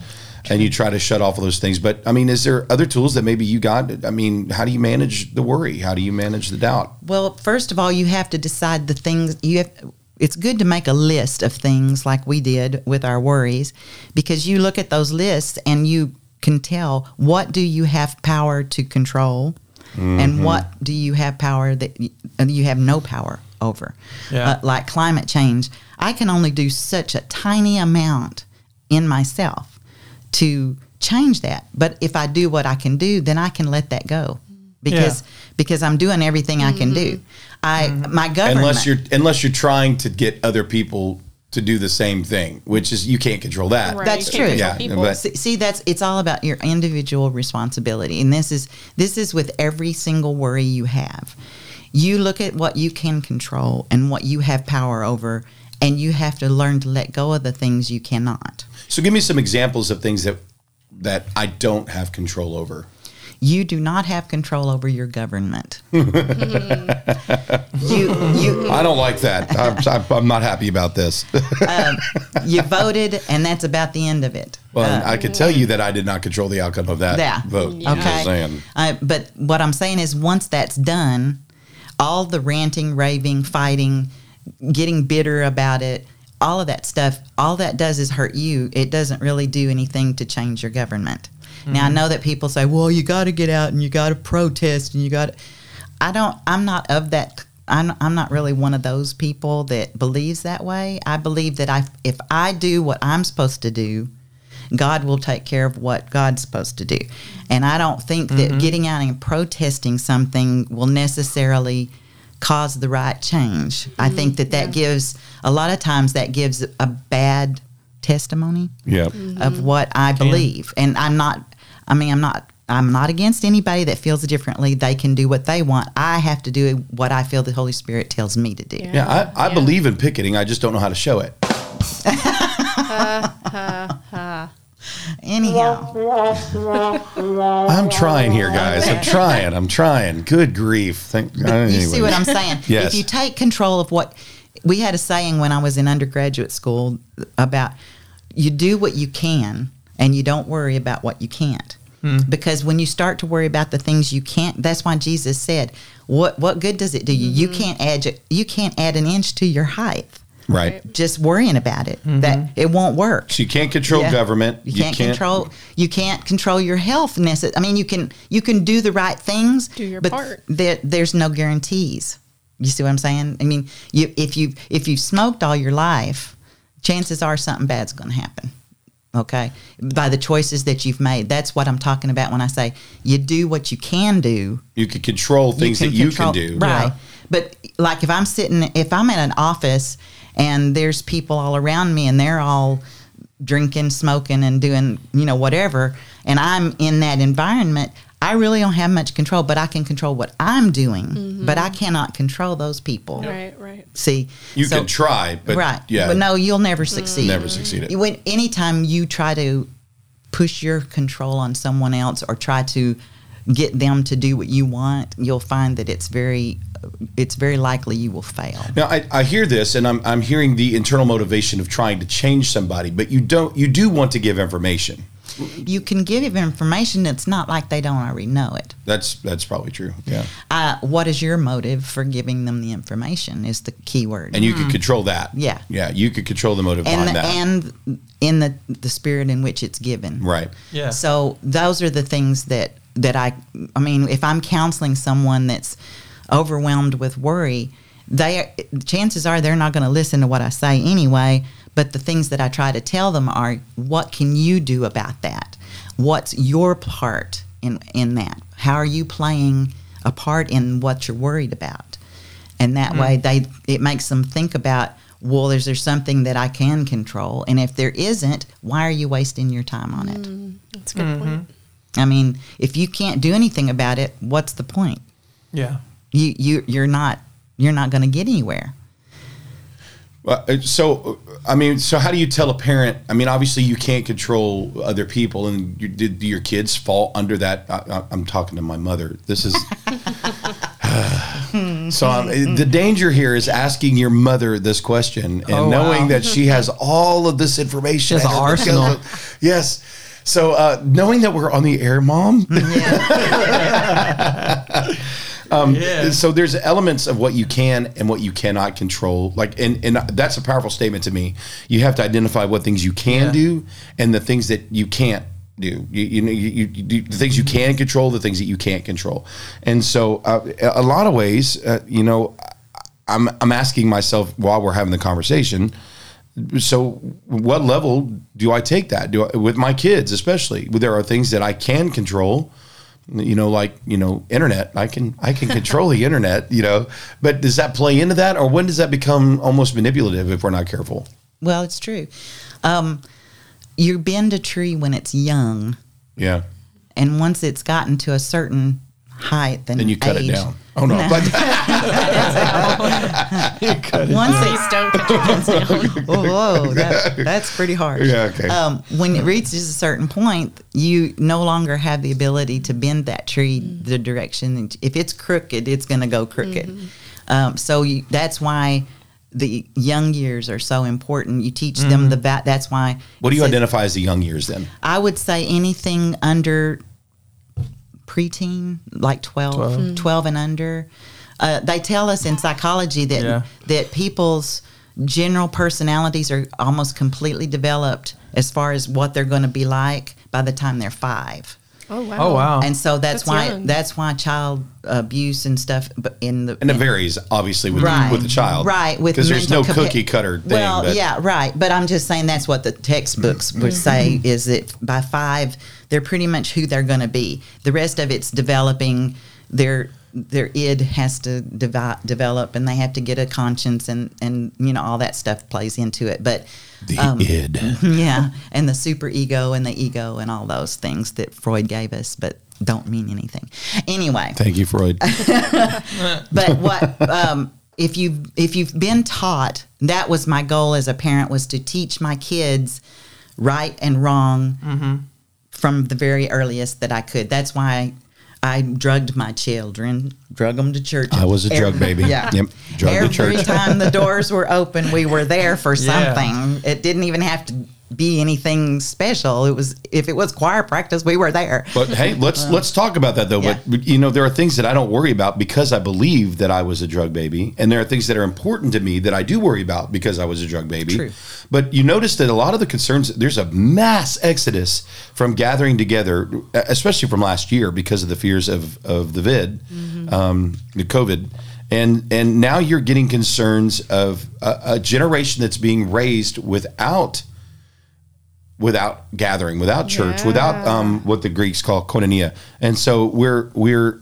And you try to shut off all those things, but I mean, is there other tools that maybe you got? I mean, how do you manage the worry? How do you manage the doubt? Well, first of all, you have to decide the things you have. It's good to make a list of things like we did with our worries, because you look at those lists and you can tell what do you have power to control, and what do you have power that you, you have no power over. Yeah. Uh, like climate change, I can only do such a tiny amount in myself to change that. But if I do what I can do, then I can let that go because because I'm doing everything I can do. I mm-hmm. my government Unless you're unless you're trying to get other people to do the same thing, which is you can't control that. Right, That's true. Yeah, but- see, see, that's it's all about your individual responsibility and this is this is with every single worry you have you look at what you can control and what you have power over and you have to learn to let go of the things you cannot So give me some examples of things that that I don't have control over. you do not have control over your government you you I don't like that. I'm, I'm- I'm not happy about this. you voted and that's about the end of it well, I could tell you that I did not control the outcome of that Yeah. vote. Yeah. I'm Okay. saying. Uh, but what I'm saying is, once that's done, all the ranting, raving, fighting, getting bitter about it, all of that stuff, all that does is hurt you. It doesn't really do anything to change your government. Now, I mm-hmm. know that people say, well, you got to get out and you got to protest and you got to. I don't, I'm not of that. I'm, I'm not really one of those people that believes that way. I believe that I, if I do what I'm supposed to do, God will take care of what God's supposed to do. And I don't think that mm-hmm. getting out and protesting something will necessarily cause the right change. I mm-hmm. think that that gives, a lot of times, that gives a bad testimony Yeah. Mm-hmm. of what I believe. And I'm not, I mean, I'm not. I'm not against anybody that feels differently. They can do what they want. I have to do what I feel the Holy Spirit tells me to do. Yeah. Yeah, I, I Yeah. believe in picketing. I just don't know how to show it. Anyhow, I'm trying here, guys. I'm trying. I'm trying. Good grief. Thank, you see what I'm saying? Yes. If you take control of what we had a saying when I was in undergraduate school about you do what you can and you don't worry about what you can't. Hmm. Because when you start to worry about the things you can't, that's why Jesus said, "What what good does it do you? You mm-hmm. can't add you can't add an inch to your height Right. just worrying about it. Mm-hmm. That it won't work." So you can't control Yeah. government. You can't, control. You can't control your health. Necess- I mean, you can. You can do the right things. Do your but part. There, there's no guarantees. You see what I'm saying? I mean, you if you if you've smoked all your life, chances are something bad's going to happen. Okay, by the choices that you've made. That's what I'm talking about when I say you do what you can do You can control things that you can do. Right. Yeah. But like if I'm sitting, if I'm in an office and there's people all around me and they're all drinking, smoking, and doing, you know, whatever, and I'm in that environment, I really don't have much control, but I can control what I'm doing, mm-hmm. but I cannot control those people. Right, right. See, You so- can try, but right. yeah, But no, you'll never mm. succeed. never succeed it. When anytime you try to push your control on someone else or try to get them to do what you want, you'll find that it's very it's very likely you will fail. Now I, I hear this, and I'm I'm hearing the internal motivation of trying to change somebody, but you don't you do want to give information. You can give information it's not like they don't already know it. That's that's probably true. Yeah, Uh, what is your motive for giving them the information is the key word. and you could control that. Yeah. yeah, you could control the motive and behind the, that. and in the the spirit in which it's given. right. Yeah. So those are the things that that I I mean, if I'm counseling someone that's overwhelmed with worry, they chances are they're not going to listen to what I say anyway. But the things that I try to tell them are, what can you do about that? What's your part in in that? How are you playing a part in what you're worried about? And that way, mm. they it makes them think about. Well, is there something that I can control? And if there isn't, why are you wasting your time on it? Mm, that's a good point. I mean, if you can't do anything about it, what's the point? Yeah. You you you're not you're not going to get anywhere. Uh, so, I mean, so how do you tell a parent? I mean, obviously, you can't control other people, and you, did your kids fall under that? I, am talking to my mother. This is. so um, the danger here is asking your mother this question and oh, knowing wow. that she has all of this information. She has an arsenal. yes. So uh, knowing that we're on the air, mom. Um, yeah. So there's elements of what you can and what you cannot control. Like, and and that's a powerful statement to me. You have to identify what things you can yeah. do and the things that you can't do. You, you know, you, you, the things you can control, the things that you can't control. And so, uh, a lot of ways, uh, you know, I'm I'm asking myself while we're having the conversation. So, what level do I take that? Do I, with my kids, especially? There are things that I can control you know like you know internet. I can i can control the internet you know. But does that play into that or when does that become almost manipulative if we're not careful? Well it's true. Um, you bend a tree when it's young. Yeah. And once it's gotten to a certain height then you cut age, it down Oh no! no. But Once they don't cut your down. whoa, that, that's pretty hard. Yeah, okay. Um, when it reaches a certain point, you no longer have the ability to bend that tree mm-hmm. the direction. If it's crooked, it's going to go crooked. Mm-hmm. Um, so you, that's why the young years are so important. You teach mm-hmm. them the va- that's why. What do you identify as the young years then? I would say anything under preteen, like 12, 12. Mm. 12 and under. Uh, they tell us in psychology that yeah. that people's general personalities are almost completely developed as far as what they're going to be like by the time they're five. Oh wow! Oh wow! And so that's, that's why young. that's why child abuse and stuff in the and it varies obviously with right, the, with the child, right? With because there's no cookie cutter thing. Well, but. yeah, right. But I'm just saying that's what the textbooks would mm-hmm. say is that by five they're pretty much who they're going to be. The rest of it's developing their their id has to devi- develop and they have to get a conscience and and you know all that stuff plays into it. But the um, id. yeah and the super ego and the ego and all those things that freud gave us but don't mean anything. Anyway. Thank you freud. But what um, if you if you've been taught that was my goal as a parent was to teach my kids right and wrong mm-hmm. from the very earliest that i could. That's why I drugged my children, drug them to church. I was a drug baby. Yeah. Yep. Drug Every time the doors were open, we were there for something. Yeah. It didn't even have to be anything special. It was if it was choir practice, we were there. But hey, let's let's talk about that though. Yeah. But you know, there are things that I don't worry about because I believe that I was a drug baby, and there are things that are important to me that I do worry about because I was a drug baby. True. But you notice that a lot of the concerns there's a mass exodus from gathering together, especially from last year because of the fears of of the vid, mm-hmm. um, the COVID. And, and now you're getting concerns of a, a generation that's being raised without without gathering, without church, yeah. without um, what the Greeks call koinonia. And so we're we're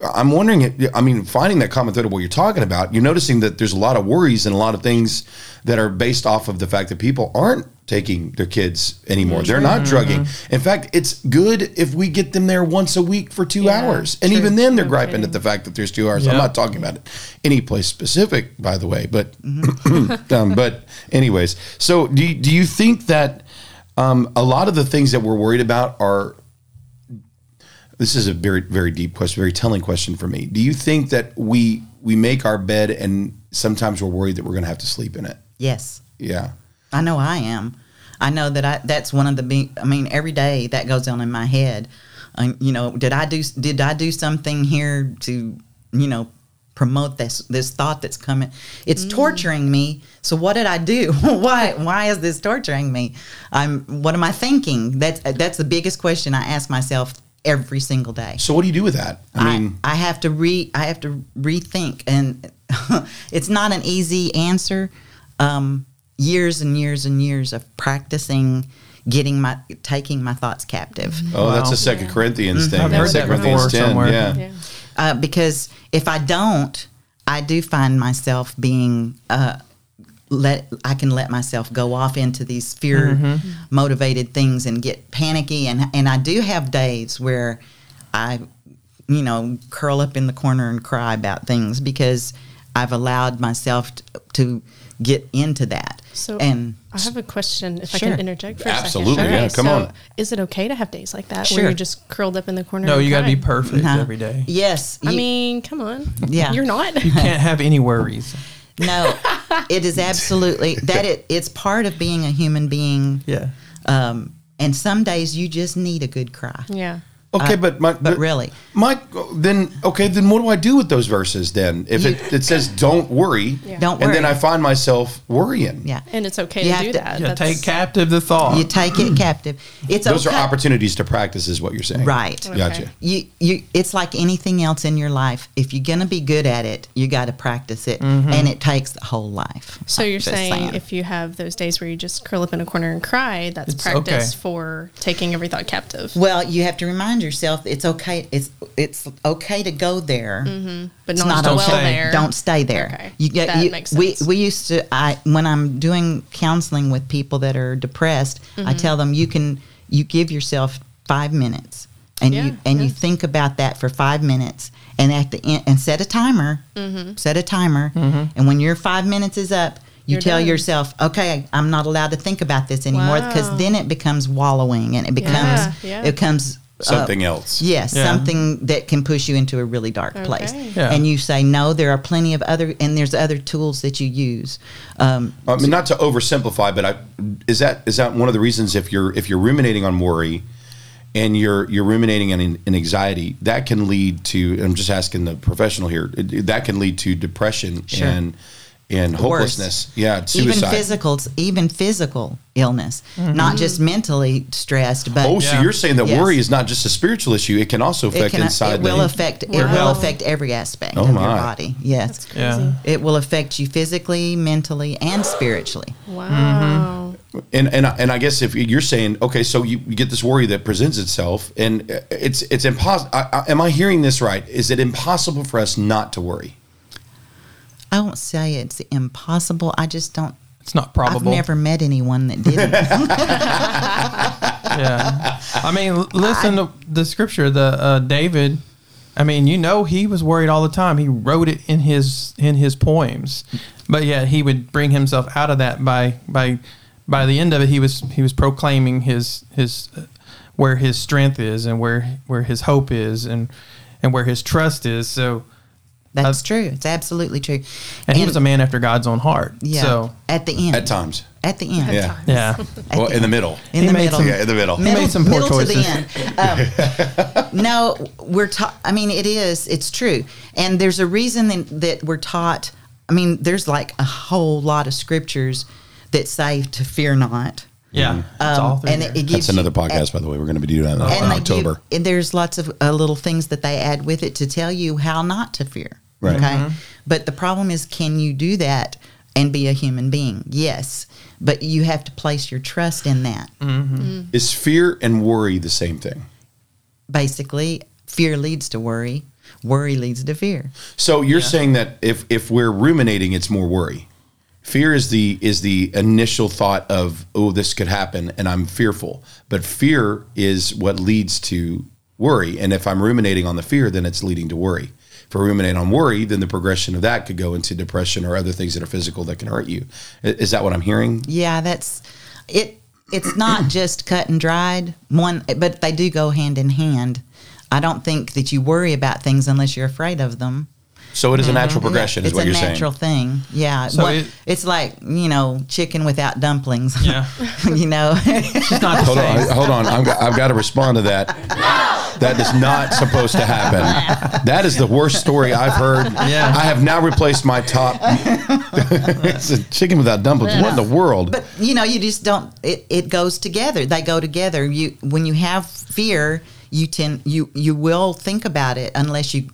I'm wondering, I mean, finding that common thread of what you're talking about, you're noticing that there's a lot of worries and a lot of things that are based off of the fact that people aren't taking their kids anymore. They're not drugging. Mm-hmm. In fact, it's good if we get them there once a week for two yeah, hours. And true. even then, they're okay. griping at the fact that there's two hours. I'm not talking about it any place specific, by the way, but mm-hmm. um, but anyways. So do do you think that um, a lot of the things that we're worried about are. This is a very very deep question, very telling question for me. Do you think that we we make our bed and sometimes we're worried that we're going to have to sleep in it? Yes. Yeah. I know I am. I know that I that's one of the big. I mean, every day that goes on in my head. Uh, you know, did I do did I do something here to you know promote this this thought that's coming it's mm. torturing me so what did i do why why is this torturing me i'm what am i thinking that's that's the biggest question i ask myself every single day so what do you do with that i mean i, I have to re i have to rethink and it's not an easy answer um, years and years and years of practicing getting my taking my thoughts captive oh wow. that's a second yeah. corinthians mm-hmm. thing I've heard second that corinthians 10 somewhere. yeah. yeah uh, because if I don't, I do find myself being uh, let I can let myself go off into these fear mm-hmm. motivated things and get panicky and and I do have days where I you know curl up in the corner and cry about things because I've allowed myself to, to get into that. So and I have a question, if I can interject for a second. Absolutely, second. yeah, come so on. Is it okay to have days like that Sure. where you're just curled up in the corner? No, you got to be perfect every day. yes, I you- mean, come on. Yeah. You're not. You can't have any worries. no, it is absolutely that. It it's part of being a human being. Yeah. Um, and some days you just need a good cry. yeah. Okay, Uh, but my, but really. Mike, then okay, then what do I do with those verses then? If it, it says don't worry, Yeah. Don't and then. I find myself worrying. Yeah. And it's okay You to have do to- that. Yeah, take captive the thought. You take it captive. It's Those okay. are opportunities to practice, is what you're saying. Right. Okay. Gotcha. You you it's like anything else in your life. If you're going to be good at it, you got to practice it Mm-hmm. and it takes the whole life. So you're Just saying, if you have those days where you just curl up in a corner and cry, that's It's practice okay. for taking every thought captive, well, you have to remind yourself it's okay it's it's okay to go there. but It's not, not dwell okay. there. Don't stay there. Okay. You get That you, makes we sense. we used to I when I'm doing counseling with people that are depressed, I Mm-hmm. tell them you can you give yourself 5 minutes and Yeah, you and you think about that for 5 minutes and at the end and set a timer. Mm-hmm. Set a timer and when your 5 minutes is up, you You're tell done. yourself, "Okay, I'm not allowed to think about this anymore" because Wow. then it becomes wallowing and it becomes Yeah, yeah. it becomes uh, Something else. Yes, Yeah. something that can push you into a really dark place. Yeah. And you say, no, there are plenty of other, and there's other tools that you use. Um, I mean, not to oversimplify, but I, is that is that one of the reasons if you're if you're ruminating on worry, and you're you're ruminating on an, an anxiety, that can lead to. I'm just asking the professional here. that can lead to depression Sure. and and hopelessness. Yeah, even suicide. physical, even physical illness, mm-hmm. not just mentally stressed, but Oh, so Yeah. you're saying that Yes. worry is not just a spiritual issue; it can also it, affect can, inside. it will the, affect it Your will affect every aspect Oh, of my. your body. Yes, That's crazy. Yeah. it will affect you physically, mentally, and spiritually. Wow. Mm-hmm. And and I- and I guess if you're saying okay, so you, you get this worry that presents itself, and it's it's impossible. Am I hearing this right? Is it impossible for us not to worry? I won't say it's impossible. I just don't. It's not probable. I've never met anyone that didn't. yeah. I mean, l- listen to the scripture. The uh, David. I mean, you know, he was worried all the time. He wrote it in his in his poems, but yet he would bring himself out of that by by by the end of it. He was he was proclaiming his his uh, where his strength is and where where his hope is and and where his trust is. So, That's Uh, true. It's absolutely true. and, he was a man after God's own heart. yeah. So, at the end. At times, At the end. yeah. yeah. Well, in the middle. In He the middle. some- Yeah, in the middle. He made some poor middle to the end. Um, no, we're taught. I mean, it is. It's true, and there's a reason that, that we're taught. I mean, there's like a whole lot of scriptures that say to fear not. Yeah. It's all Um, through and there. it, it gives That's another you- podcast, by the way. We're going to be doing that in October. give- and there's lots of uh, little things that they add with it to tell you how not to fear. Right. Okay. Mm-hmm. But the problem is, can you do that and be a human being? Yes. But you have to place your trust in that. Mm-hmm. Mm-hmm. Is fear and worry the same thing? Basically, fear leads to worry. Worry leads to fear. So you're saying that if if we're ruminating, it's more worry. Fear is the is the initial thought of oh this could happen and I'm fearful. But fear is what leads to worry. And if I'm ruminating on the fear, then it's leading to worry. If I ruminate on worry, then the progression of that could go into depression or other things that are physical that can hurt you. Is that what I'm hearing? Yeah, that's it. It's not just cut and dried one, but they do go hand in hand. I don't think that you worry about things unless you're afraid of them. So it is a mm-hmm. natural progression, is it's what a you're natural thing. Yeah, So One- it- it's like you know chicken without dumplings. Yeah. you know. It's not Hold same. on, hold on. I'm, I've got to respond to that. That is not supposed to happen. That is the worst story I've heard. Yeah. I have now replaced my top. it's a chicken without dumplings. What in the world? But you know, you just don't. It, it goes together. They go together. You when you have fear, you tend you you will think about it unless you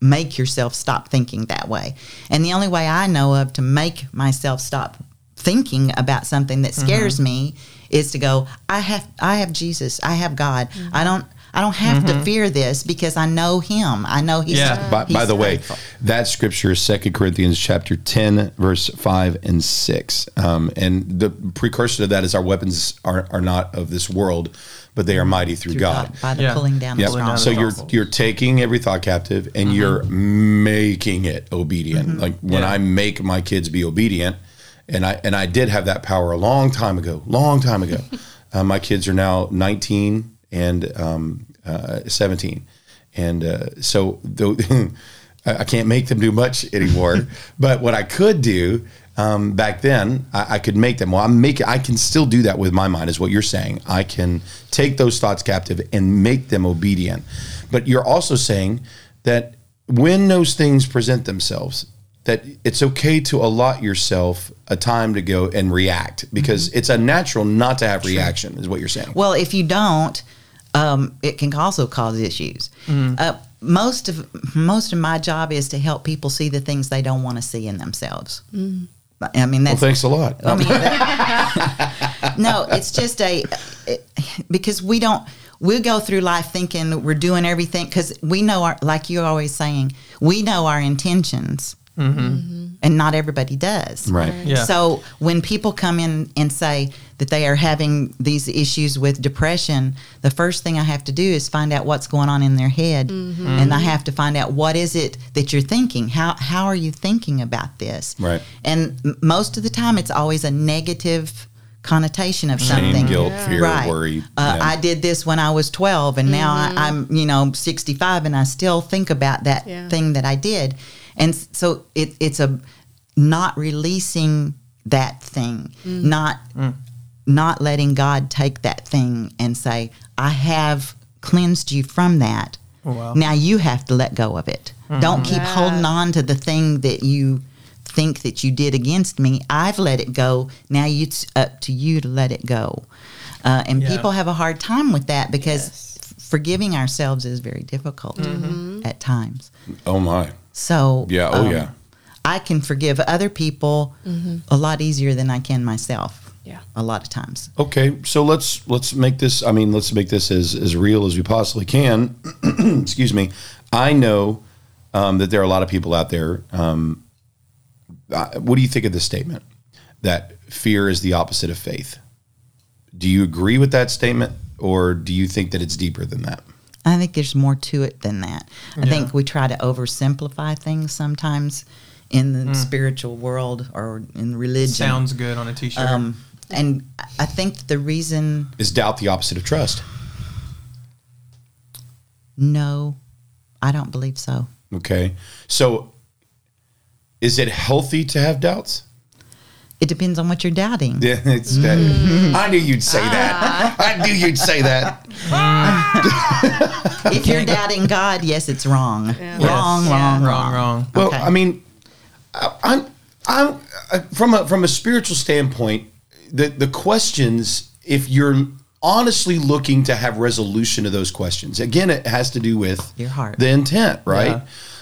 make yourself stop thinking that way. And the only way I know of to make myself stop thinking about something that scares mm-hmm. me is to go. I have I have Jesus. I have God. Mm-hmm. I don't. I don't have to mm-hmm. fear this because I know Him. I know He's. Yeah. by, by he's the way, that scripture is Second Corinthians chapter 10, verse 5 and 6. Um, and the precursor to that is our weapons are, are not of this world, but they are mighty through, Through God. by the Yeah. pulling down Yeah. of strongholds. So you're you're taking every thought captive and you're making it obedient. Like when Yeah. I make my kids be obedient, and I and I did have that power a long time ago. Long time ago. uh, my kids are now 19 and um, uh, 17, and uh, so though I I can't make them do much anymore. but what I could do. Um, back then, I, I could make them. Well, I'm making. I can still do that with my mind, is what you're saying. I can take those thoughts captive and make them obedient. But you're also saying that when those things present themselves, that it's okay to allot yourself a time to go and react because it's unnatural not to have reaction, is what you're saying. Well, if you don't, um, it can also cause issues. Uh, most of most of my job is to help people see the things they don't want to see in themselves. I mean, well, thanks a lot. I mean, that- no, it's just a it, because we don't. We go through life thinking we're doing everything because we know our, like you're always saying, we know our intentions, mm-hmm. Mm-hmm. And not everybody does. right. Yeah. So when people come in and say that they are having these issues with depression, the first thing I have to do is find out what's going on in their head, and I have to find out what is it that you're thinking. How how are you thinking about this? Right. And m- most of the time, it's always a negative connotation of Shame, something. guilt, fear, right. worry. Uh, Yeah. I did this when I was 12, and now I, I'm, you know, 65, and I still think about that Yeah. thing that I did. And so it, it's a not releasing that thing, mm. not mm. not letting God take that thing and say, "I have cleansed you from that. Oh, wow. Now you have to let go of it. Mm-hmm. Don't keep Yeah. holding on to the thing that you." think that you did against me i've let it go now it's up to you to let it go uh, and Yeah. people have a hard time with that because Yes. f- forgiving ourselves is very difficult mm-hmm. at times. Oh my. So Yeah. Oh um, yeah. I can forgive other people a lot easier than I can myself. Yeah. a lot of times. Okay, so let's let's make this. I mean, let's make this as as real as we possibly can. Excuse me. I know um, that there are a lot of people out there. Um, uh, what do you think of this statement that fear is the opposite of faith? Do you agree with that statement, or do you think that it's deeper than that? I think there's more to it than that. I think we try to oversimplify things sometimes in the spiritual world or in religion. Sounds good on a t-shirt. Um, and I think the reason Is doubt the opposite of trust? no, I don't believe so. Okay, so is it healthy to have doubts? It depends on what you're doubting. Yeah, it's that. I knew you'd say that. I knew you'd say that. if you're doubting God, yes, it's wrong. Yeah. Wrong, Yes. wrong, wrong, wrong, wrong. Well, Okay. I mean, I- I'm, I'm uh, from a from a spiritual standpoint. The the questions, if you're honestly looking to have resolution to those questions, again, it has to do with Your heart. the intent, right? Yeah.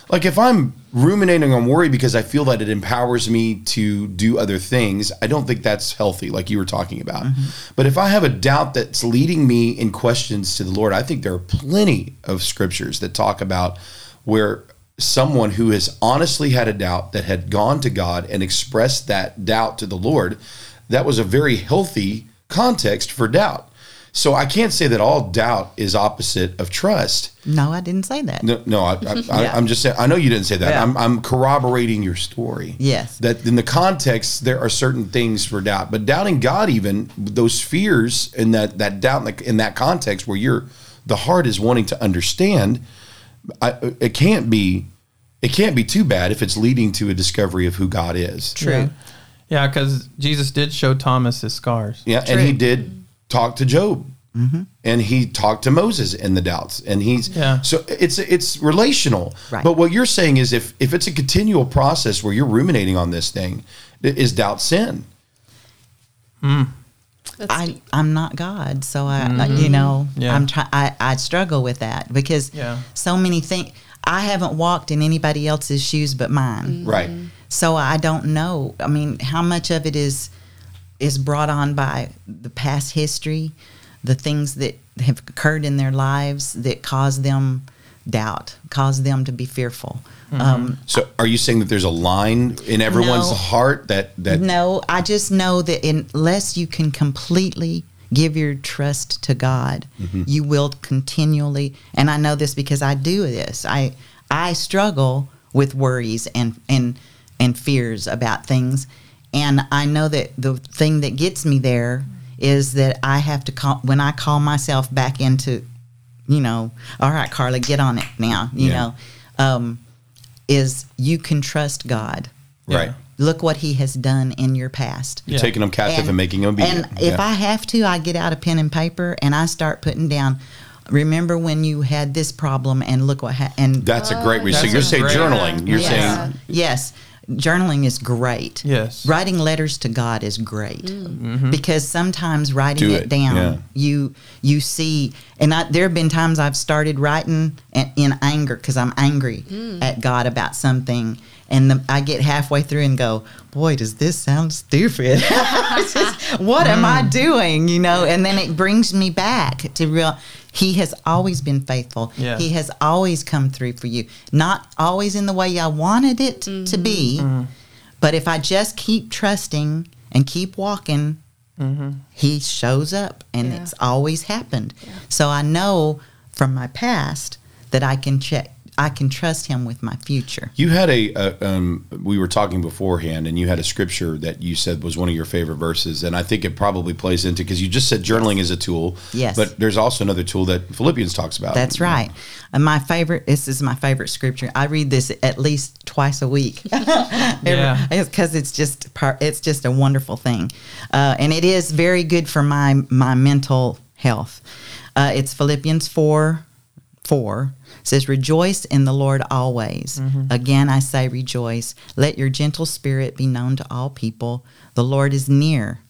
Like if I'm ruminating on worry because I feel that it empowers me to do other things, I don't think that's healthy, like you were talking about. Mm-hmm. But if I have a doubt that's leading me in questions to the Lord, I think there are plenty of scriptures that talk about where someone who has honestly had a doubt that had gone to God and expressed that doubt to the Lord, that was a very healthy context for doubt. So I can't say that all doubt is opposite of trust. No, I didn't say that. No, no, I, I, I, Yeah. I'm just saying. I know you didn't say that. Yeah. I'm, I'm corroborating your story. Yes. That in the context, there are certain things for doubt, but doubting God, even those fears and that that doubt in, the, in that context where you're the heart is wanting to understand, I, it can't be, it can't be too bad if it's leading to a discovery of who God is. Yeah, yeah, because Jesus did show Thomas his scars. Yeah, and he did talk to Job, mm-hmm. and he talked to Moses in the doubts, and he's Yeah. so it's it's relational. Right. But what you're saying is, if if it's a continual process where you're ruminating on this thing, is doubt sin? Hmm. That's I I'm not God, so I I- mm-hmm. you know Mm-hmm. Yeah. I'm try I I struggle with that because Yeah. so many things I haven't walked in anybody else's shoes but mine, Right. Mm-hmm. so I don't know. I mean, how much of it is is brought on by the past history, the things that have occurred in their lives that cause them doubt, cause them to be fearful. Mm-hmm. Um, So, are you saying that there's a line in everyone's No. heart that that No, I just know that unless you can completely give your trust to God. You will continually, and I know this because I do this. I I struggle with worries and and and fears about things, and I know that the thing that gets me there is that I have to call when I call myself back into, you know, all right, Carla, get on it now. You Yeah. know, um, is you can trust God. Right. Look what He has done in your past. You're taking them captive and, making them obedient. And if Yeah. I have to, I get out a pen and paper and I start putting down. Remember when you had this problem and look what happened. And That's a great reason. That's You're saying journaling. You're yes, saying yes, journaling is great. Yes. writing letters to God is great mm. mm-hmm. because sometimes writing Do it, it, down, yeah. you you see. And I, there have been times I've started writing in, in anger because I'm angry mm. at God about something. And the, I get halfway through and go, boy, does this sound stupid? Just, what am I mm. doing? You know, and then it brings me back to real. He has always been faithful. Yeah. He has always come through for you. Not always in the way I wanted it to mm-hmm. be, mm-hmm. but if I just keep trusting and keep walking, mm-hmm. he shows up and Yeah. it's always happened. So I know from my past that I can check I can trust him with my future. You had a, a um, we were talking beforehand, and you had a scripture that you said was one of your favorite verses, and I think it probably plays into because you just said journaling is a tool. Yes. But there's also another tool that Philippians talks about. That's right. And my favorite this is my favorite scripture. I read this at least twice a week. Yeah. because it's just par- it's just a wonderful thing, uh, and it is very good for my my mental health. Uh, it's Philippians four four says, "Rejoice in the Lord always." Mm-hmm. Again, I say, rejoice. Let your gentle spirit be known to all people. The Lord is near.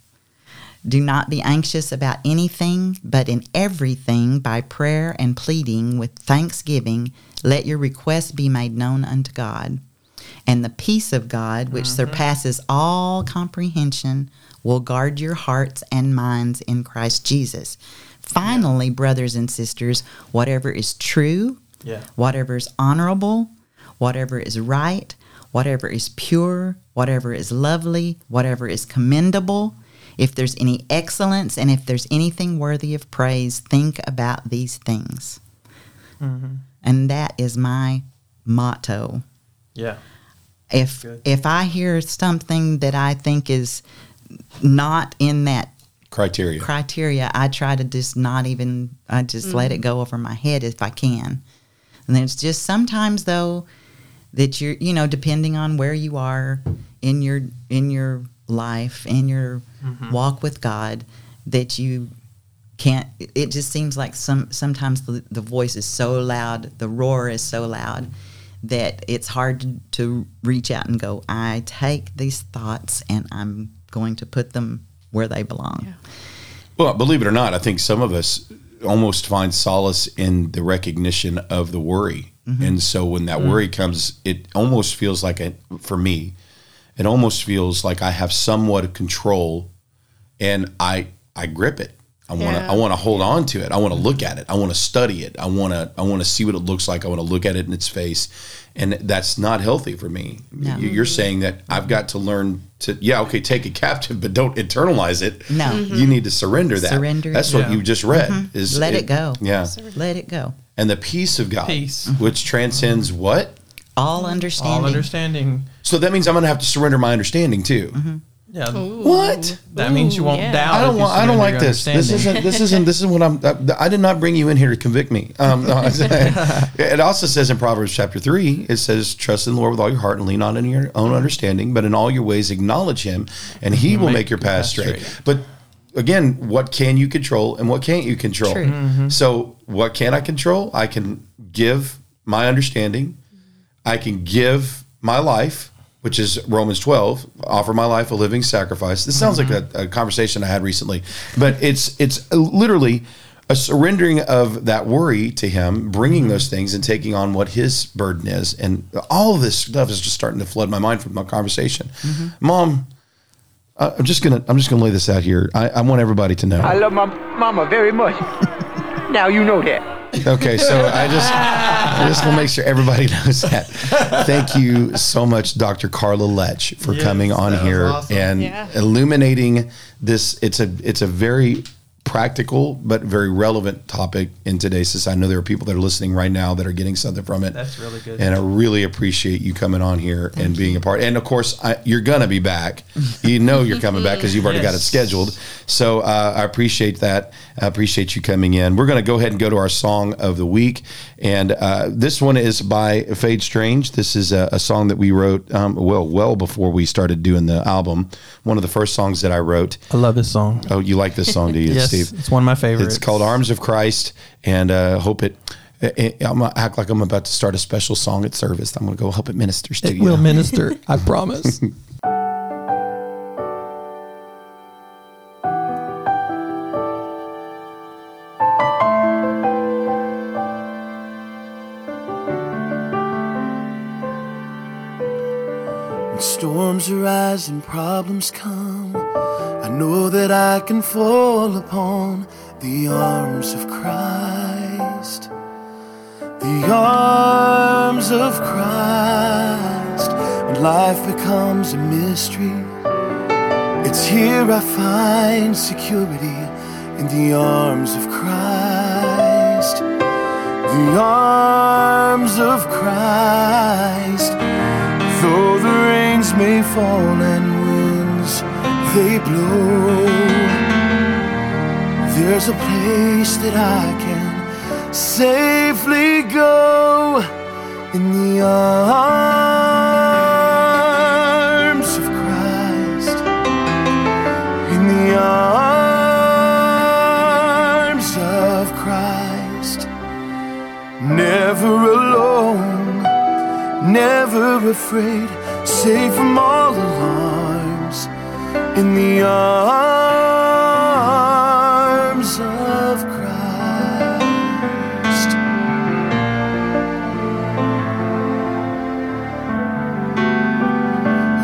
Do not be anxious about anything, but in everything, by prayer and pleading with thanksgiving, let your requests be made known unto God. And the peace of God, which mm-hmm. surpasses all comprehension, will guard your hearts and minds in Christ Jesus. Finally, brothers and sisters, whatever is true, Yeah. whatever is honorable, whatever is right, whatever is pure, whatever is lovely, whatever is commendable, if there's any excellence and if there's anything worthy of praise, think about these things. Mm-hmm. And that is my motto. Yeah. If if I hear something that I think is not in that criteria. criteria, I try to just not even, I just let it go mm-hmm. over my head if I can. And then it's just sometimes though that you're, you know, depending on where you are in your in your life, in your mm-hmm. walk with God, that you can't. It just seems like some sometimes the, the voice is so loud, the roar is so loud that it's hard to, to reach out and go. I take these thoughts and I'm going to put them where they belong. Well, believe it or not, I think some of us almost find solace in the recognition of the worry. Mm-hmm. And so when that mm-hmm. worry comes, it almost feels like a, for me, it almost feels like I have somewhat of control and I I grip it. I want to Yeah. I want to hold on to it. I want to look at it. I want to study it. I want to I want to see what it looks like. I want to look at it in its face. And that's not healthy for me. No. You- You're saying that I've got to learn to yeah, okay, take it captive, but don't internalize it. No. You need to surrender that. Surrender. That's what Yeah. you just read. Mm-hmm. Is Let it go. Yeah. Let it go. And the peace of God, Peace. Mm-hmm. which transcends what? All understanding. All understanding. So that means I'm going to have to surrender my understanding too. Mm-hmm. Yeah. What? That means you won't yeah. doubt. I don't want. I don't like this. This isn't. This isn't. This is what I'm. Uh, I, I did not bring you in here to convict me. Um, no, it also says in Proverbs chapter three. It says, "Trust in the Lord with all your heart and lean not on your own understanding, but in all your ways acknowledge Him, and He mm-hmm. will make your path straight." But again, what can you control and what can't you control? True. Mm-hmm. So, what can I control? I can give my understanding. I can give my life, which is Romans 12, offer my life a living sacrifice. This sounds like mm-hmm. a, a conversation I had recently, but it's it's literally a surrendering of that worry to him, bringing mm-hmm. those things and taking on what his burden is. And all of this stuff is just starting to flood my mind from my conversation. Mm-hmm. Mom, I- I'm just gonna I'm just gonna lay this out here. I, I want everybody to know. I love my mama very much. now you know that. Okay, so I just I just want to make sure everybody knows that. Thank you so much, Dr. Carla Letsch, for Yes, coming on here awesome. and Yeah. illuminating this. It's a it's a very practical but very relevant topic in today's society. I know there are people that are listening right now that are getting something from it. That's really good. And I really appreciate you coming on here and being a part. And of course, I, you're gonna be back. You know you're coming back because you've already got it scheduled. So uh, I appreciate that. I appreciate you coming in. We're gonna go ahead and go to our song of the week, and uh, this one is by Fadestrange. This is a, a song that we wrote um, well, well before we started doing the album. One of the first songs that I wrote. I love this song. Oh, you like this song, do you, yes, Steve? it's one of my favorites. It's called Arms of Christ, and uh, hope it. I'm gonna act like I'm about to start a special song at service. I'm gonna go help it ministers to It you. will minister. I promise. storms arise and problems come, I know that I can fall upon the arms of Christ. The arms of Christ. When life becomes a mystery, it's here I find security in the arms of Christ. The arms of Christ. Though the rains may fall and winds they blow, there's a place that I can safely go in the arms of Christ. In the arms of Christ. Never alone never afraid, safe from all alarms, in the arms of Christ.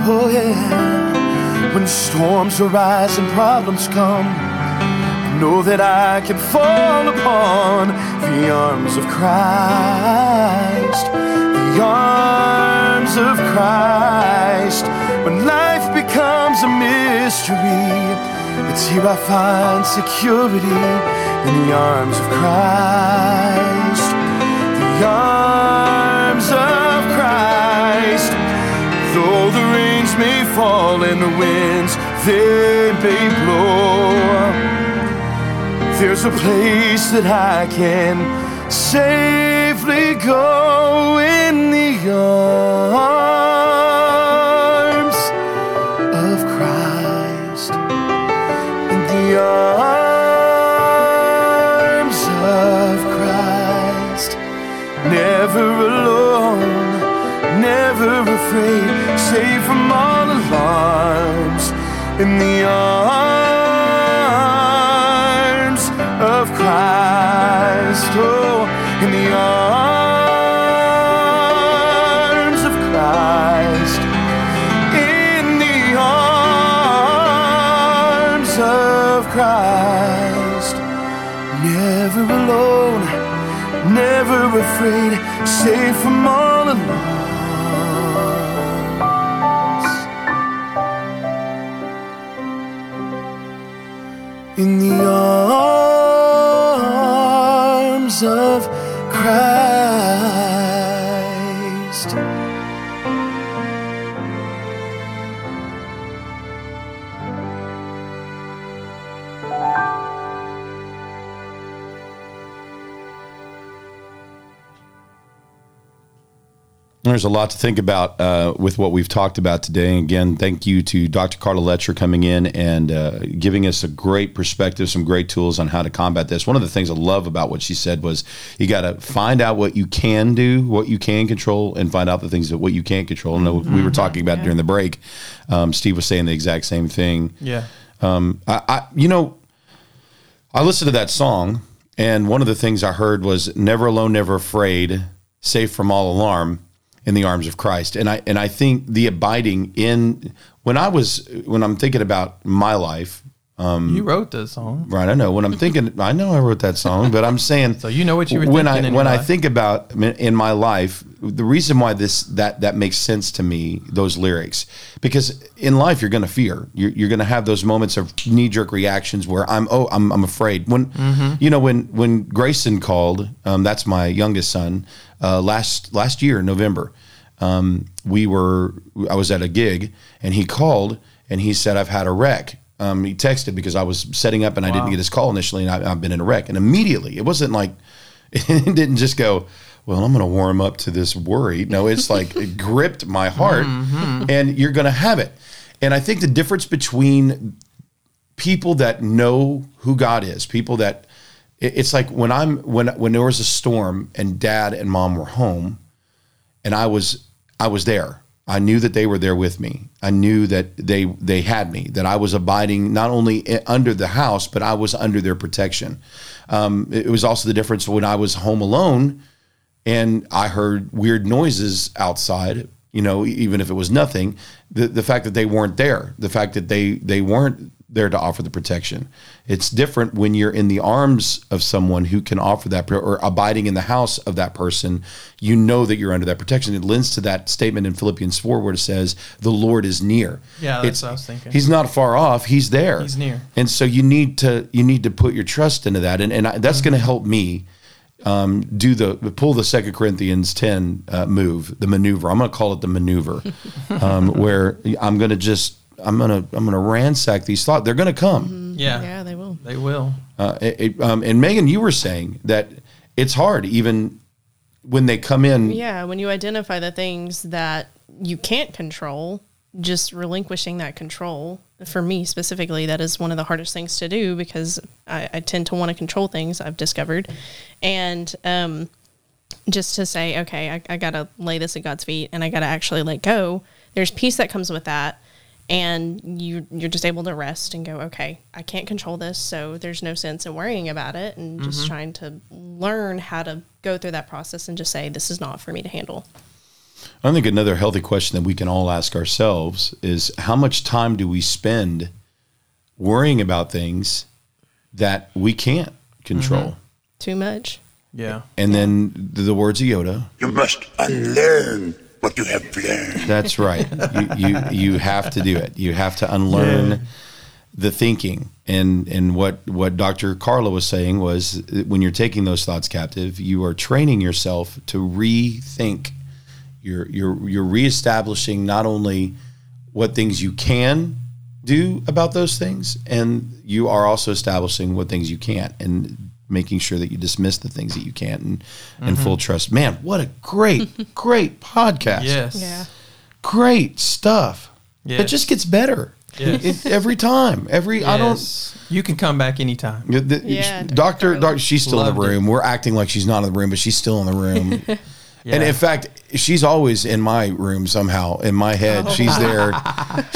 Oh, yeah. When storms arise and problems come, I know that I can fall upon the arms of Christ. The arms of Christ. When life becomes a mystery, it's here I find security in the arms of Christ. The arms of Christ. Though the rains may fall and the winds they may blow, there's a place that I can safely go in the safe from all There's a lot to think about uh, with what we've talked about today. Again, thank you to Dr. Carla Letsch coming in and uh, giving us a great perspective, some great tools on how to combat this. One of the things I love about what she said was you got to find out what you can do, what you can control, and find out the things that what you can't control. And we were talking about it during the break. Um, Steve was saying the exact same thing. yeah. I, I you know, I listened to that song, and one of the things I heard was "Never alone, never afraid, safe from all alarm, in the arms of Christ." And I and I think the abiding in when I was when I'm thinking about my life, you wrote the song. Right, I know. When I'm thinking, I know I wrote that song, but I'm saying. So you know what you were when thinking I when I think about in my life, the reason why this that that makes sense to me those lyrics because in life you're going to fear. You're, you're going to have those moments of knee jerk reactions where I'm oh I'm I'm afraid. When Mm-hmm. you know when when Grayson called, um, that's my youngest son, uh, last last year November. Um, we were I was at a gig and he called and he said I've had a wreck. Um, he texted because I was setting up and I didn't get his call initially and I, I've been in a wreck. And immediately it wasn't like it didn't just go well i'm going to warm up to this worry. No it's like it gripped my heart and you're going to have it. And i think the difference between people that know who god is people that it's like when i'm when when there was a storm and dad and mom were home and I was I was there. I knew that they were there with me. I knew that they they had me. That I was abiding not only under the house, but I was under their protection. Um, it was also the difference when I was home alone, and I heard weird noises outside. You know, even if it was nothing, the the fact that they weren't there, the fact that they they weren't there to offer the protection. It's different when you're in the arms of someone who can offer that or abiding in the house of that person. You know that you're under that protection. It lends to that statement in Philippians 4 where it says, The Lord is near. Yeah, that's what I was thinking. He's not far off, he's there. He's near. And so you need to you need to put your trust into that. And and I, that's going to help me um, do the pull the Second Corinthians ten uh, move, the maneuver. I'm going to call it the maneuver, um, where I'm going to just I'm going to I'm going to ransack these thoughts. They're going to come. yeah, Yeah, they will. they will. Uh, it, it, um, and Megan, you were saying that it's hard even when they come in. Yeah, when you identify the things that you can't control, just relinquishing that control. For me specifically, that is one of the hardest things to do because I, I tend to want to control things. I've discovered, and um, just to say, okay, I, I got to lay this at God's feet, and I got to actually let go. There's peace that comes with that, and you you're just able to rest and go, okay, I can't control this, so there's no sense in worrying about it, and just mm-hmm. trying to learn how to go through that process and just say, this is not for me to handle. I think another healthy question that we can all ask ourselves is how much time do we spend worrying about things that we can't control? Mm-hmm. Too much. Yeah, And then the, the words of Yoda. You must unlearn what you have learned. That's right. you, you you have to do it. You have to unlearn Yeah. the thinking. And and what what Dr. Carla was saying was when you're taking those thoughts captive, you are training yourself to rethink. You're you're you're reestablishing not only what things you can do about those things, and you are also establishing what things you can't, and making sure that you dismiss the things that you can't, and and mm-hmm. full trust. Man, what a great great podcast! yes, Yeah. great stuff. It just gets better Yes. It- every time. Every I don't. You can come back anytime. the- the- Yeah, doctor, doctor, she's still in Loved the it. room. We're acting like she's not in the room, but she's still in the room. And in fact, she's always in my room somehow. In my head, she's there.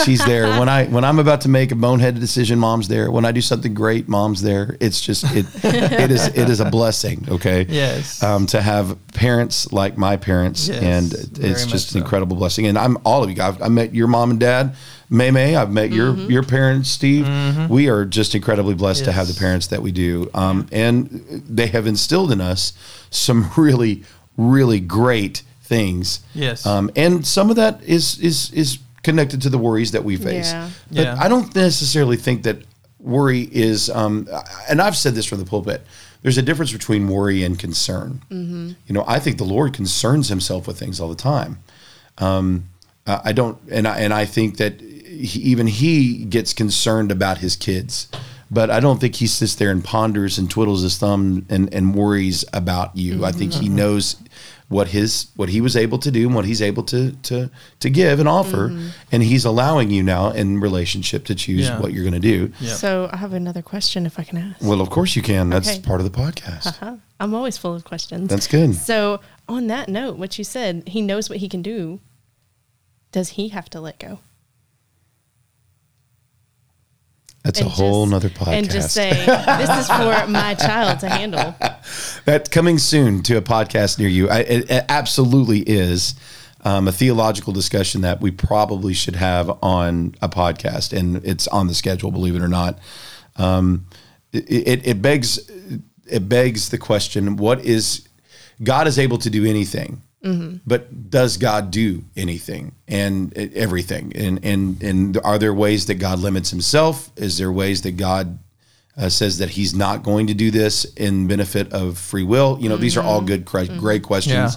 She's there. When I when I'm about to make a boneheaded decision, mom's there. When I do something great, mom's there. It's just it it is it is a blessing. Okay. Yes. Um, to have parents like my parents, Yes, and it's just an so. incredible blessing. And I'm all of you guys. I met your mom and dad. May May, I've met your your parents, Steve. We are just incredibly blessed to have the parents that we do, um, and they have instilled in us some really, really great things. Yes. um, and some of that is is is connected to the worries that we face. Yeah. But Yeah. I don't necessarily think that worry is, um, and I've said this from the pulpit. There's a difference between worry and concern. You know, I think the Lord concerns Himself with things all the time. Um, I don't, and I and I think that he, even He gets concerned about His kids, but I don't think He sits there and ponders and twiddles his thumb and and worries about you. I think He mm-hmm. knows what his what he was able to do and what he's able to to to give and offer mm-hmm. and he's allowing you now in relationship to choose Yeah. what you're going to do Yeah. So I have another question if I can ask. well of course you can that's Okay. part of the podcast Huh? I'm always full of questions. That's good. So on that note, what you said, he knows what he can do. Does he have to let go? That's a whole just- nother podcast And just say, this is for my child to handle. That's coming soon to a podcast near you. I, it, it absolutely is um, a theological discussion that we probably should have on a podcast, and it's on the schedule, believe it or not. um, it, it, it begs it begs the question: What is God is able to do anything? Mm-hmm. But does God do anything and everything? And and and are there ways that God limits Himself? Is there ways that God uh, says that He's not going to do this in benefit of free will? You know, these are all mm-hmm. good, mm-hmm. great questions.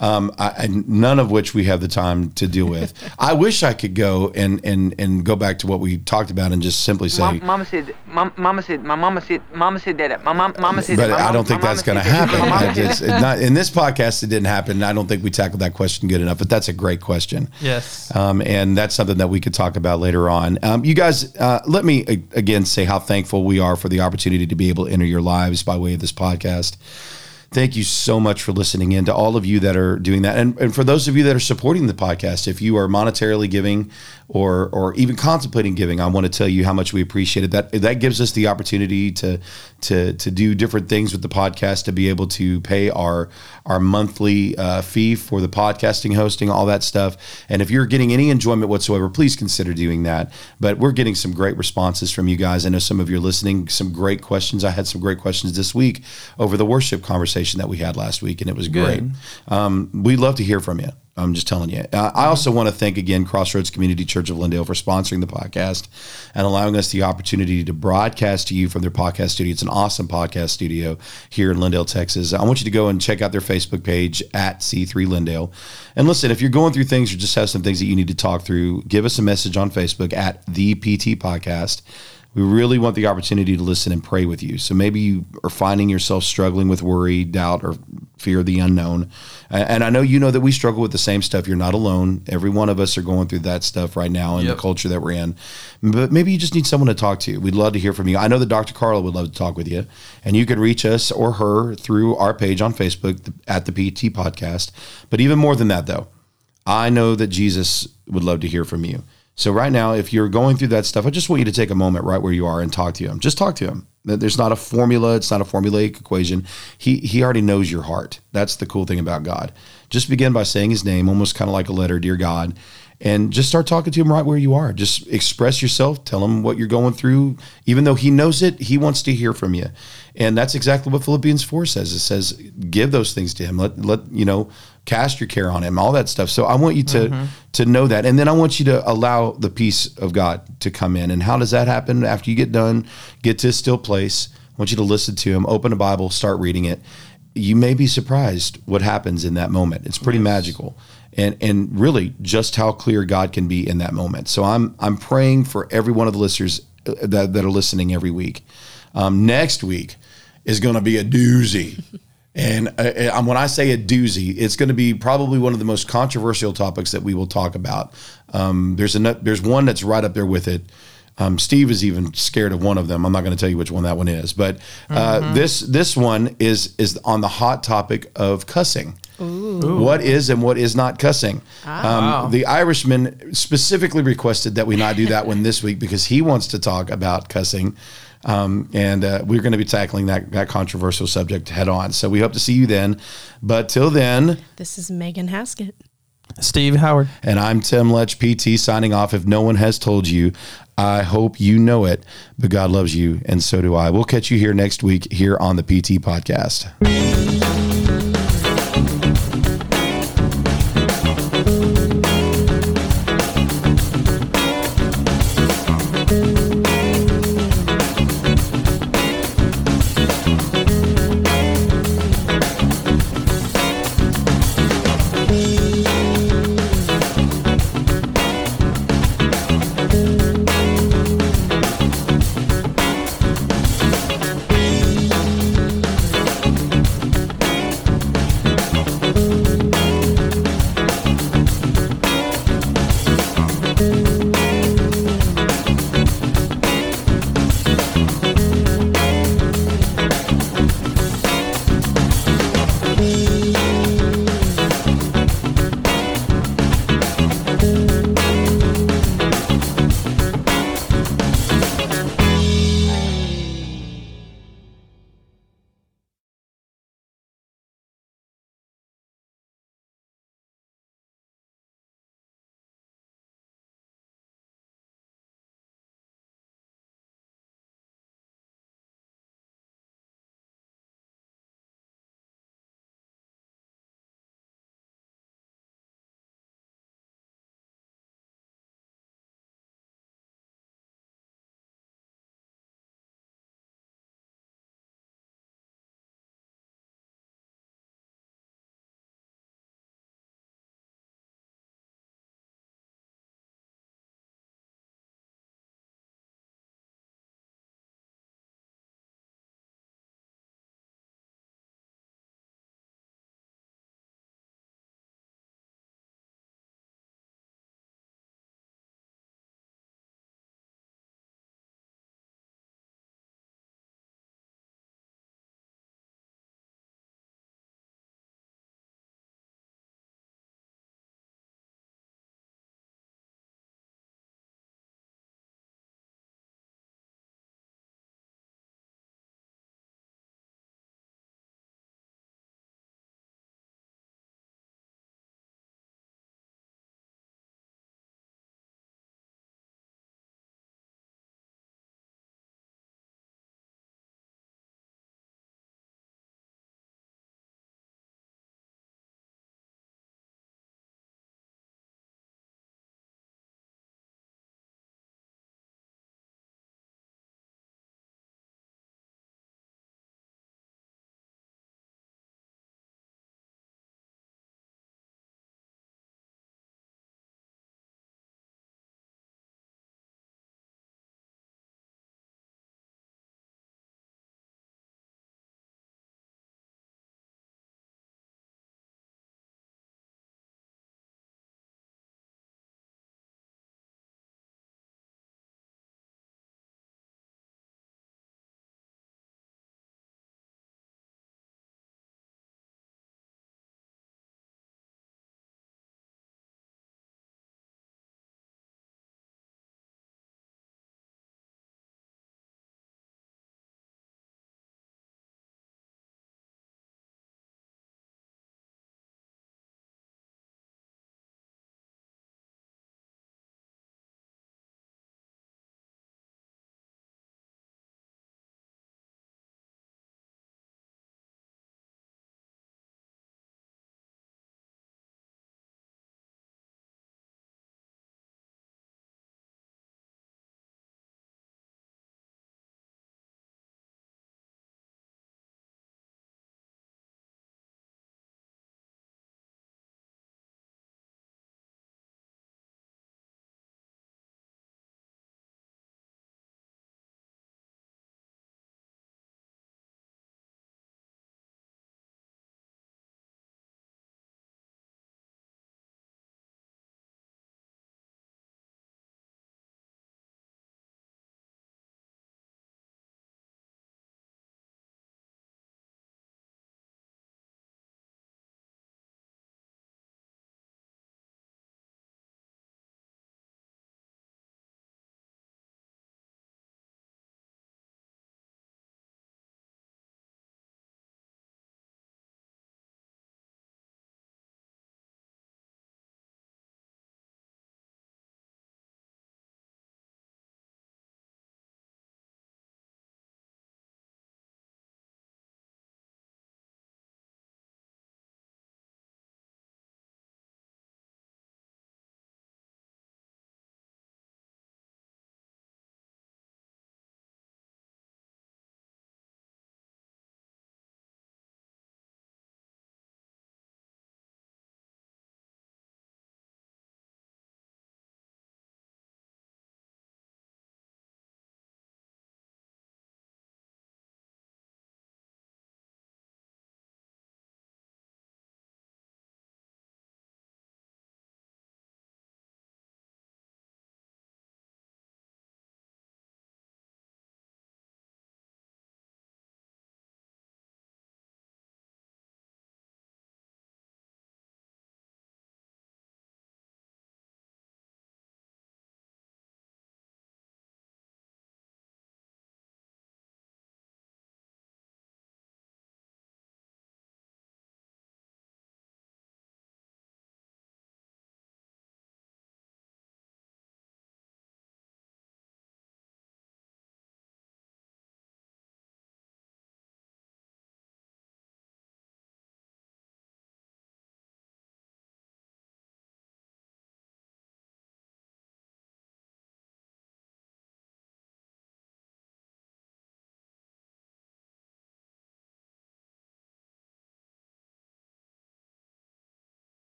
Um, I, and none of which we have the time to deal with. I wish I could go and, and, and go back to what we talked about and just simply say, Mom, mama said, mom, mama said, my mama said, mama said that. My mom, mama said but that. My I don't think that's going to happen. I said just- that. not, in this podcast, it didn't happen. I don't think we tackled that question good enough, but that's a great question. Yes. Um, and that's something that we could talk about later on. Um, you guys, uh, let me again say how thankful we are for the opportunity to be able to enter your lives by way of this podcast. Thank you so much for listening in to all of you that are doing that. And, and for those of you that are supporting the podcast, if you are monetarily giving or or even contemplating giving, I want to tell you how much we appreciate it. That that gives us the opportunity to to to do different things with the podcast, to be able to pay our our monthly uh, fee for the podcasting, hosting, all that stuff. And if you're getting any enjoyment whatsoever, please consider doing that. But we're getting some great responses from you guys. I know some of you are listening. Some great questions. I had some great questions this week over the worship conversation that we had last week, and it was great. Um, we'd love to hear from you. I'm just telling you. Uh, I also want to thank again Crossroads Community Church of Lindale for sponsoring the podcast and allowing us the opportunity to broadcast to you from their podcast studio. It's an awesome podcast studio here in Lindale, Texas. I want you to go and check out their Facebook page at C3 Lindale. And listen, if you're going through things or just have some things that you need to talk through, give us a message on Facebook at the PT Podcast. We really want the opportunity to listen and pray with you. So maybe you are finding yourself struggling with worry, doubt, or fear of the unknown. And I know you know that we struggle with the same stuff. You're not alone. Every one of us are going through that stuff right now in Yep. the culture that we're in. But maybe you just need someone to talk to. We'd love to hear from you. I know that Dr. Carla would love to talk with you. And you can reach us or her through our page on Facebook at the PT Podcast. But even more than that, though, I know that Jesus would love to hear from you. So right now, if you're going through that stuff, I just want you to take a moment right where you are and talk to him. Just talk to him. There's not a formula. It's not a formulaic equation. He he already knows your heart. That's the cool thing about God. Just begin by saying His name, almost kind of like a letter, dear God, and just start talking to Him right where you are. Just express yourself. Tell Him what you're going through. Even though He knows it, He wants to hear from you. And that's exactly what Philippians four says. It says, "Give those things to Him. Let let you know." Cast your care on him all that stuff. So i want you to to know that. And then i want you to allow the peace of god to come in. And how does that happen? After you get done get to a still place i want you to listen to him open a bible start reading it. You may be surprised what happens in that moment. It's pretty magical. And and really just how clear god can be in that moment. So i'm i'm praying for every one of the listeners uh, that, that are listening every week. Um, next week is going to be a doozy and uh, uh, when I say a doozy, it's going to be probably one of the most controversial topics that we will talk about. Um, there's a there's one that's right up there with it. Um, Steve is even scared of one of them. I'm not going to tell you which one that one is, but uh, this this one is is on the hot topic of cussing. What is and what is not cussing? Um, The Irishman specifically requested that we not do that one this week because he wants to talk about cussing. Um, and uh, we're going to be tackling that, that controversial subject head on. So we hope to see you then. But till then, This is Megan Haskett. Steve Howard. and I'm Tim Letsch, PT, signing off. If no one has told you, I hope you know it, but God loves you, and so do I. We'll catch you here next week here on the PT Podcast.